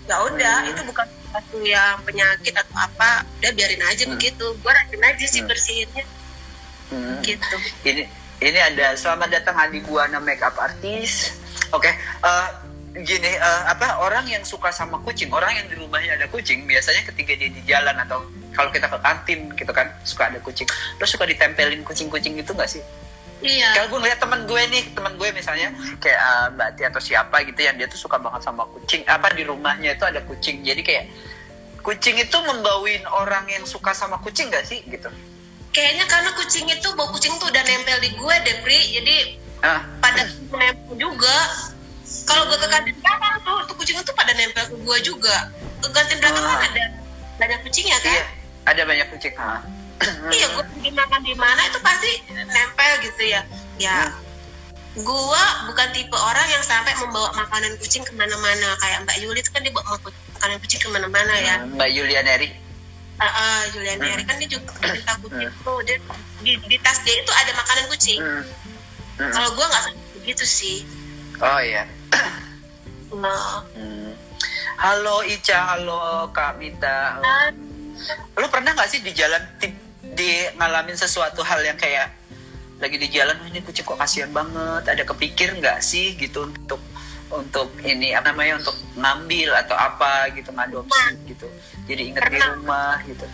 Ya udah, Hmm. itu bukan sesuatu yang penyakit atau apa. Udah biarin aja Hmm. begitu. Gue rajin aja sih Hmm. bersihinnya Hmm. gitu. ini ini ada selamat datang Adi Buana makeup artist oke eh, gini eh, apa orang yang suka sama kucing orang yang di rumahnya ada kucing biasanya ketika dia di jalan atau kalau kita ke kantin gitu kan suka ada kucing terus suka ditempelin kucing-kucing itu nggak sih Iya. kalau gue ngeliat teman gue nih teman gue misalnya kayak eh, Mbak Tia atau siapa gitu yang dia tuh suka banget sama kucing apa di rumahnya itu ada kucing jadi kayak kucing itu membauin orang yang suka sama kucing gak sih gitu Kayaknya karena kucing itu bau kucing tuh udah nempel di gue deh, Pri. Jadi ah pada nempel juga. Kalau gue ke kantin belakang tuh, tuh kucing itu pada nempel ke gue juga. Ke kantin belakang kan Wah. ada banyak kucingnya kan? iya ada banyak kucing ah. Iya, gue pergi makan di mana itu pasti nempel gitu ya. Ya, gue bukan tipe orang yang sampai membawa makanan kucing ke mana-mana. Kayak Mbak Yuli itu kan dia bawa mak- makanan kucing ke mana-mana ya. Mbak Yulianeri Ah, ah, Julian Mary kan dia juga minta kucing tuh. Dia, di, di tas dia itu ada makanan kucing. Hmm. Hmm. Kalau gue nggak begitu sih. Oh iya. Nah, Hmm. Halo Ica, halo Kak Mita. kan, Lu pernah nggak sih di jalan di, di ngalamin sesuatu hal yang kayak lagi di jalan "Wah, ini kucing kok kasihan banget. Ada kepikir nggak sih gitu untuk untuk ini apa namanya untuk ngambil atau apa gitu ngadopsi gitu. Jadi inget di rumah gitu.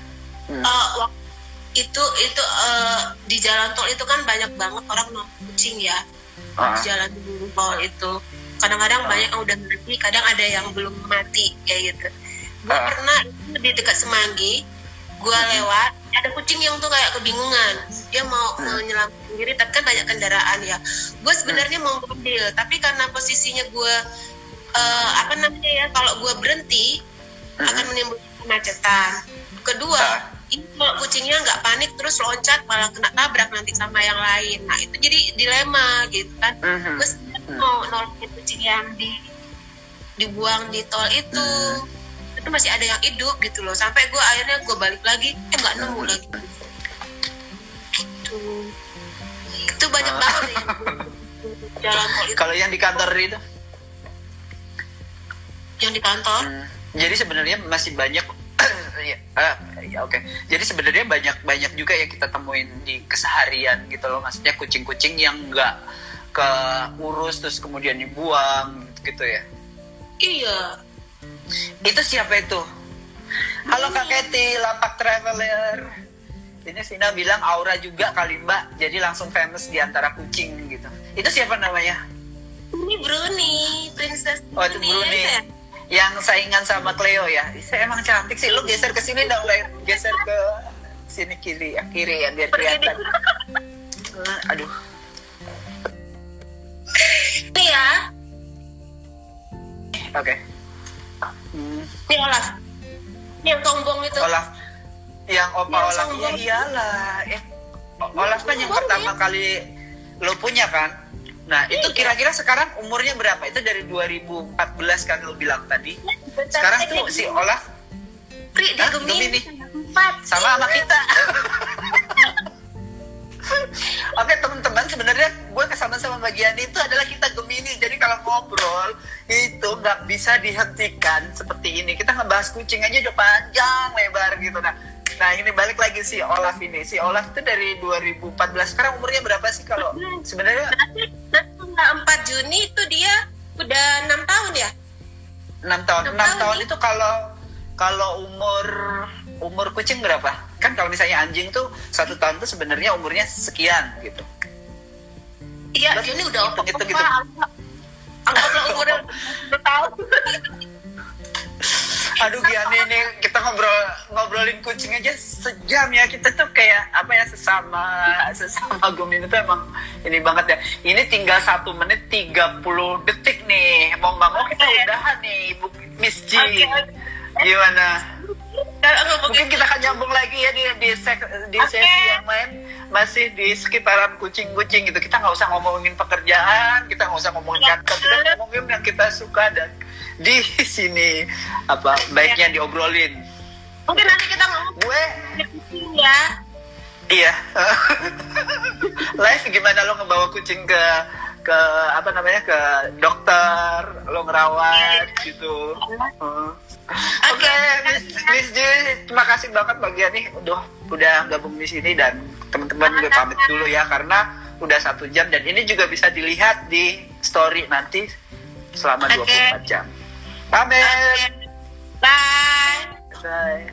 Hmm. wak- itu itu eh, di jalan tol itu kan banyak banget orang nongkrong kucing ya Di jalan tol itu. Kadang-kadang Ah. banyak yang udah mati kadang ada yang belum mati kayak gitu. Gue Ah. pernah di dekat Semanggi gue lewat ada kucing yang tuh kayak kebingungan. Dia mau Hmm. menyelamatkan diri tapi kan banyak kendaraan ya. Gue sebenarnya mau ngambil tapi karena posisinya gue eh, apa namanya ya kalau gue berhenti akan menimbulkan kemacetan. Kedua kalau kucingnya nggak panik terus loncat malah kena tabrak nanti sama yang lain. Nah itu jadi dilema gitu kan. Mhm. gue sebenarnya mau nolongin kucing yang di dibuang di tol itu itu masih ada yang hidup gitu loh. Sampai gue akhirnya gue balik lagi eh nggak nemu lagi. Gitu. Itu banyak Ah. banget yang jalan tol itu. Kalau yang di kantor itu, yang di kantor. Hmm, jadi sebenarnya masih banyak ya, ah, ya oke. Jadi sebenarnya banyak banyak juga yang kita temuin di keseharian gitu loh. Maksudnya kucing-kucing yang nggak ke urus terus kemudian dibuang gitu ya. Iya. Itu siapa itu? Halo Kak Keti, lapak traveler. Ini Sina bilang Aura juga kali Mbak, jadi langsung famous di antara kucing gitu. Itu siapa namanya? Ini Bruni, Princess Oh itu Bruni. ya? Yang saingan sama Cleo ya. Saya emang cantik sih. Lu geser ke sini dong, Le. geser ke sini kiri ya, kiri ya biar kelihatan. <laughs> Aduh. Ini ya, Oke. Hmm, ini Olaf. Yang sombong itu. Olaf. Yang opa Yang Olaf. Ya iyalah. Eh, Olaf kan yang pertama kali lo punya kan? Nah, itu Iya. kira-kira sekarang umurnya berapa? Itu dari 2014 kan lo bilang tadi. Sekarang tuh si Olaf Pri, Hah? Gemini. Sama sama kita. <laughs> Oke teman-teman sebenarnya gue ke sana sama bagian itu adalah kita Gemini jadi kalau ngobrol itu nggak bisa dihentikan seperti ini kita ngebahas kucing aja udah panjang lebar gitu nah nah ini balik lagi si Olaf ini si Olaf itu dari 2014 sekarang umurnya berapa sih kalau sebenarnya Nanti, nanti tanggal 4 Juni itu dia udah enam tahun ya? enam tahun Enam tahun tahun nih. itu kalau kalau umur umur kucing berapa kan kalau misalnya anjing tuh satu tahun tuh sebenarnya umurnya sekian gitu Iya, Berarti ini udah opa. hitung. Anggaplah umurnya <laughs> udah tahun. Aduh Giani ini kita ngobrol ngobrolin kucing aja sejam ya kita tuh kayak apa ya sesama sesama Gemini tuh emang ini banget ya. Ini tinggal satu menit 30 detik nih. Mau nggak mau kita udahan nih, Bu Miss G. Oke. Gimana? Mungkin kita akan nyambung lagi ya di di, sek- di Oke. sesi yang lain masih di sekitaran kucing-kucing gitu. Kita nggak usah ngomongin pekerjaan, kita nggak usah ngomongin kantor, kita ngomongin yang kita suka dan di sini apa baiknya diobrolin. mungkin nanti kita ngomong Gue ya. iya. <laughs> Live gimana lo ngebawa kucing ke ke apa namanya ke dokter, lo ngerawat gitu. Hmm. Oke, Miss, Miss J, terima kasih banget bagian nih udah udah gabung di sini dan teman-teman juga pamit dulu ya karena udah satu jam dan ini juga bisa dilihat di story nanti selama Oke. 24 jam. Bye. Bye. Bye.